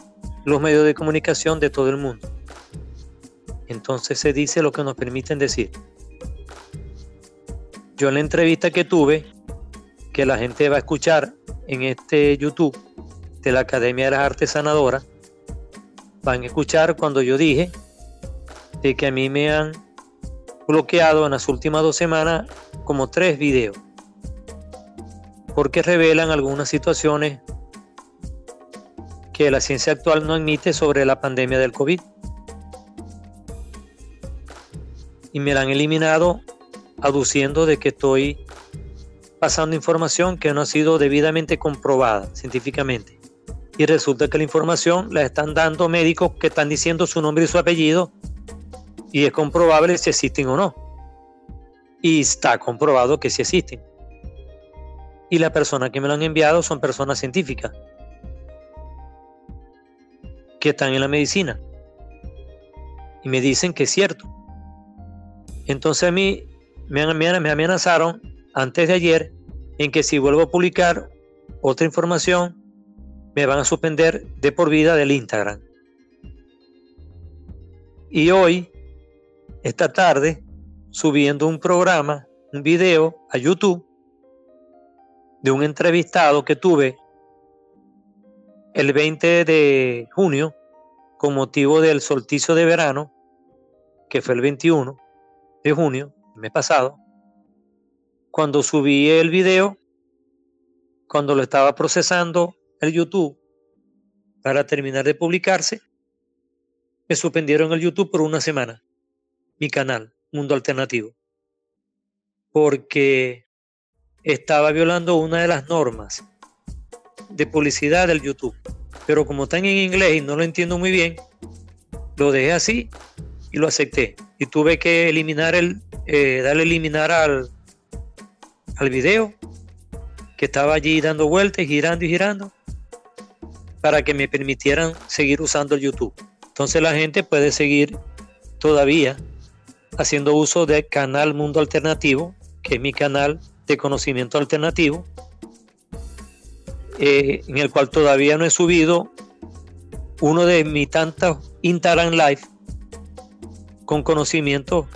los medios de comunicación de todo el mundo. Entonces se dice lo que nos permiten decir. Yo en la entrevista que tuve, que la gente va a escuchar en este YouTube de la Academia de las Artes Sanadoras, van a escuchar cuando yo dije de que a mí me han bloqueado en las últimas dos semanas como tres videos porque revelan algunas situaciones que la ciencia actual no admite sobre la pandemia del COVID. Y me la han eliminado aduciendo de que estoy pasando información que no ha sido debidamente comprobada científicamente. Y resulta que la información la están dando médicos que están diciendo su nombre y su apellido y es comprobable si existen o no. Y está comprobado que sí existen y la persona que me lo han enviado son personas científicas que están en la medicina y me dicen que es cierto. Entonces a mí me, me amenazaron antes de ayer en que si vuelvo a publicar otra información me van a suspender de por vida del Instagram. Y hoy, esta tarde, subiendo un programa, un video a YouTube, de un entrevistado que tuve el 20 de junio con motivo del solsticio de verano, que fue el 21 de junio, mes pasado, cuando subí el video, cuando lo estaba procesando el YouTube para terminar de publicarse, me suspendieron el YouTube por una semana, mi canal, Mundo Alternativo, porque estaba violando una de las normas de publicidad del YouTube. Pero como están en inglés y no lo entiendo muy bien, lo dejé así y lo acepté. Y tuve que eliminar el, eh, darle eliminar al, al video que estaba allí dando vueltas, girando y girando, para que me permitieran seguir usando el YouTube. Entonces la gente puede seguir todavía haciendo uso del canal Mundo Alternativo, que es mi canal de conocimiento alternativo, eh, en el cual todavía no he subido uno de mis tantos Instagram Live con conocimiento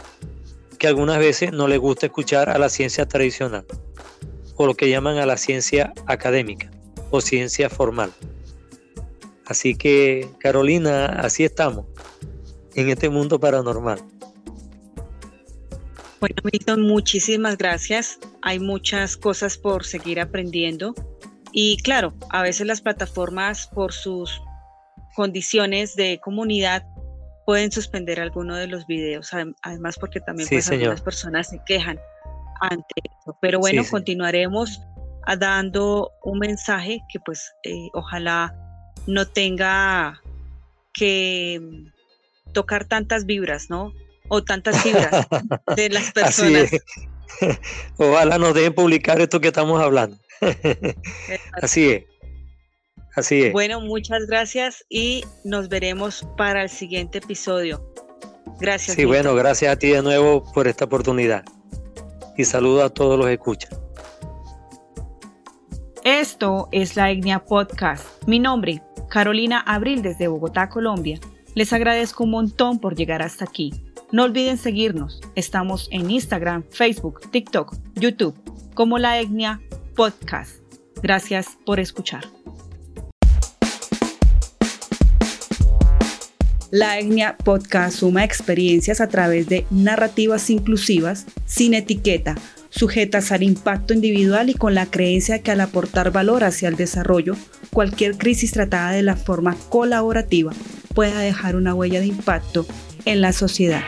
que algunas veces no le gusta escuchar a la ciencia tradicional o lo que llaman a la ciencia académica o ciencia formal. Así que Carolina, así estamos en este mundo paranormal. Bueno, Milton, muchísimas gracias. Hay muchas cosas por seguir aprendiendo. Y claro, a veces las plataformas por sus condiciones de comunidad pueden suspender alguno de los videos, además porque también pues, algunas personas se quejan ante eso. Pero bueno, continuaremos dando un mensaje que pues eh, ojalá no tenga que tocar tantas vibras, ¿no? o tantas fibras [laughs] de las personas. [laughs] Ojalá nos dejen publicar esto que estamos hablando. [laughs] Así es. Así es. Bueno, muchas gracias y nos veremos para el siguiente episodio. Gracias. Sí, bueno, gracias a ti de nuevo por esta oportunidad. Y saludo a todos los que escuchan. Esto es la Etnia Podcast. Mi nombre, Carolina Abril desde Bogotá, Colombia. Les agradezco un montón por llegar hasta aquí. No olviden seguirnos. Estamos en Instagram, Facebook, TikTok, YouTube como La Etnia Podcast. Gracias por escuchar. La Etnia Podcast suma experiencias a través de narrativas inclusivas, sin etiqueta, sujetas al impacto individual y con la creencia que al aportar valor hacia el desarrollo, cualquier crisis tratada de la forma colaborativa pueda dejar una huella de impacto en la sociedad.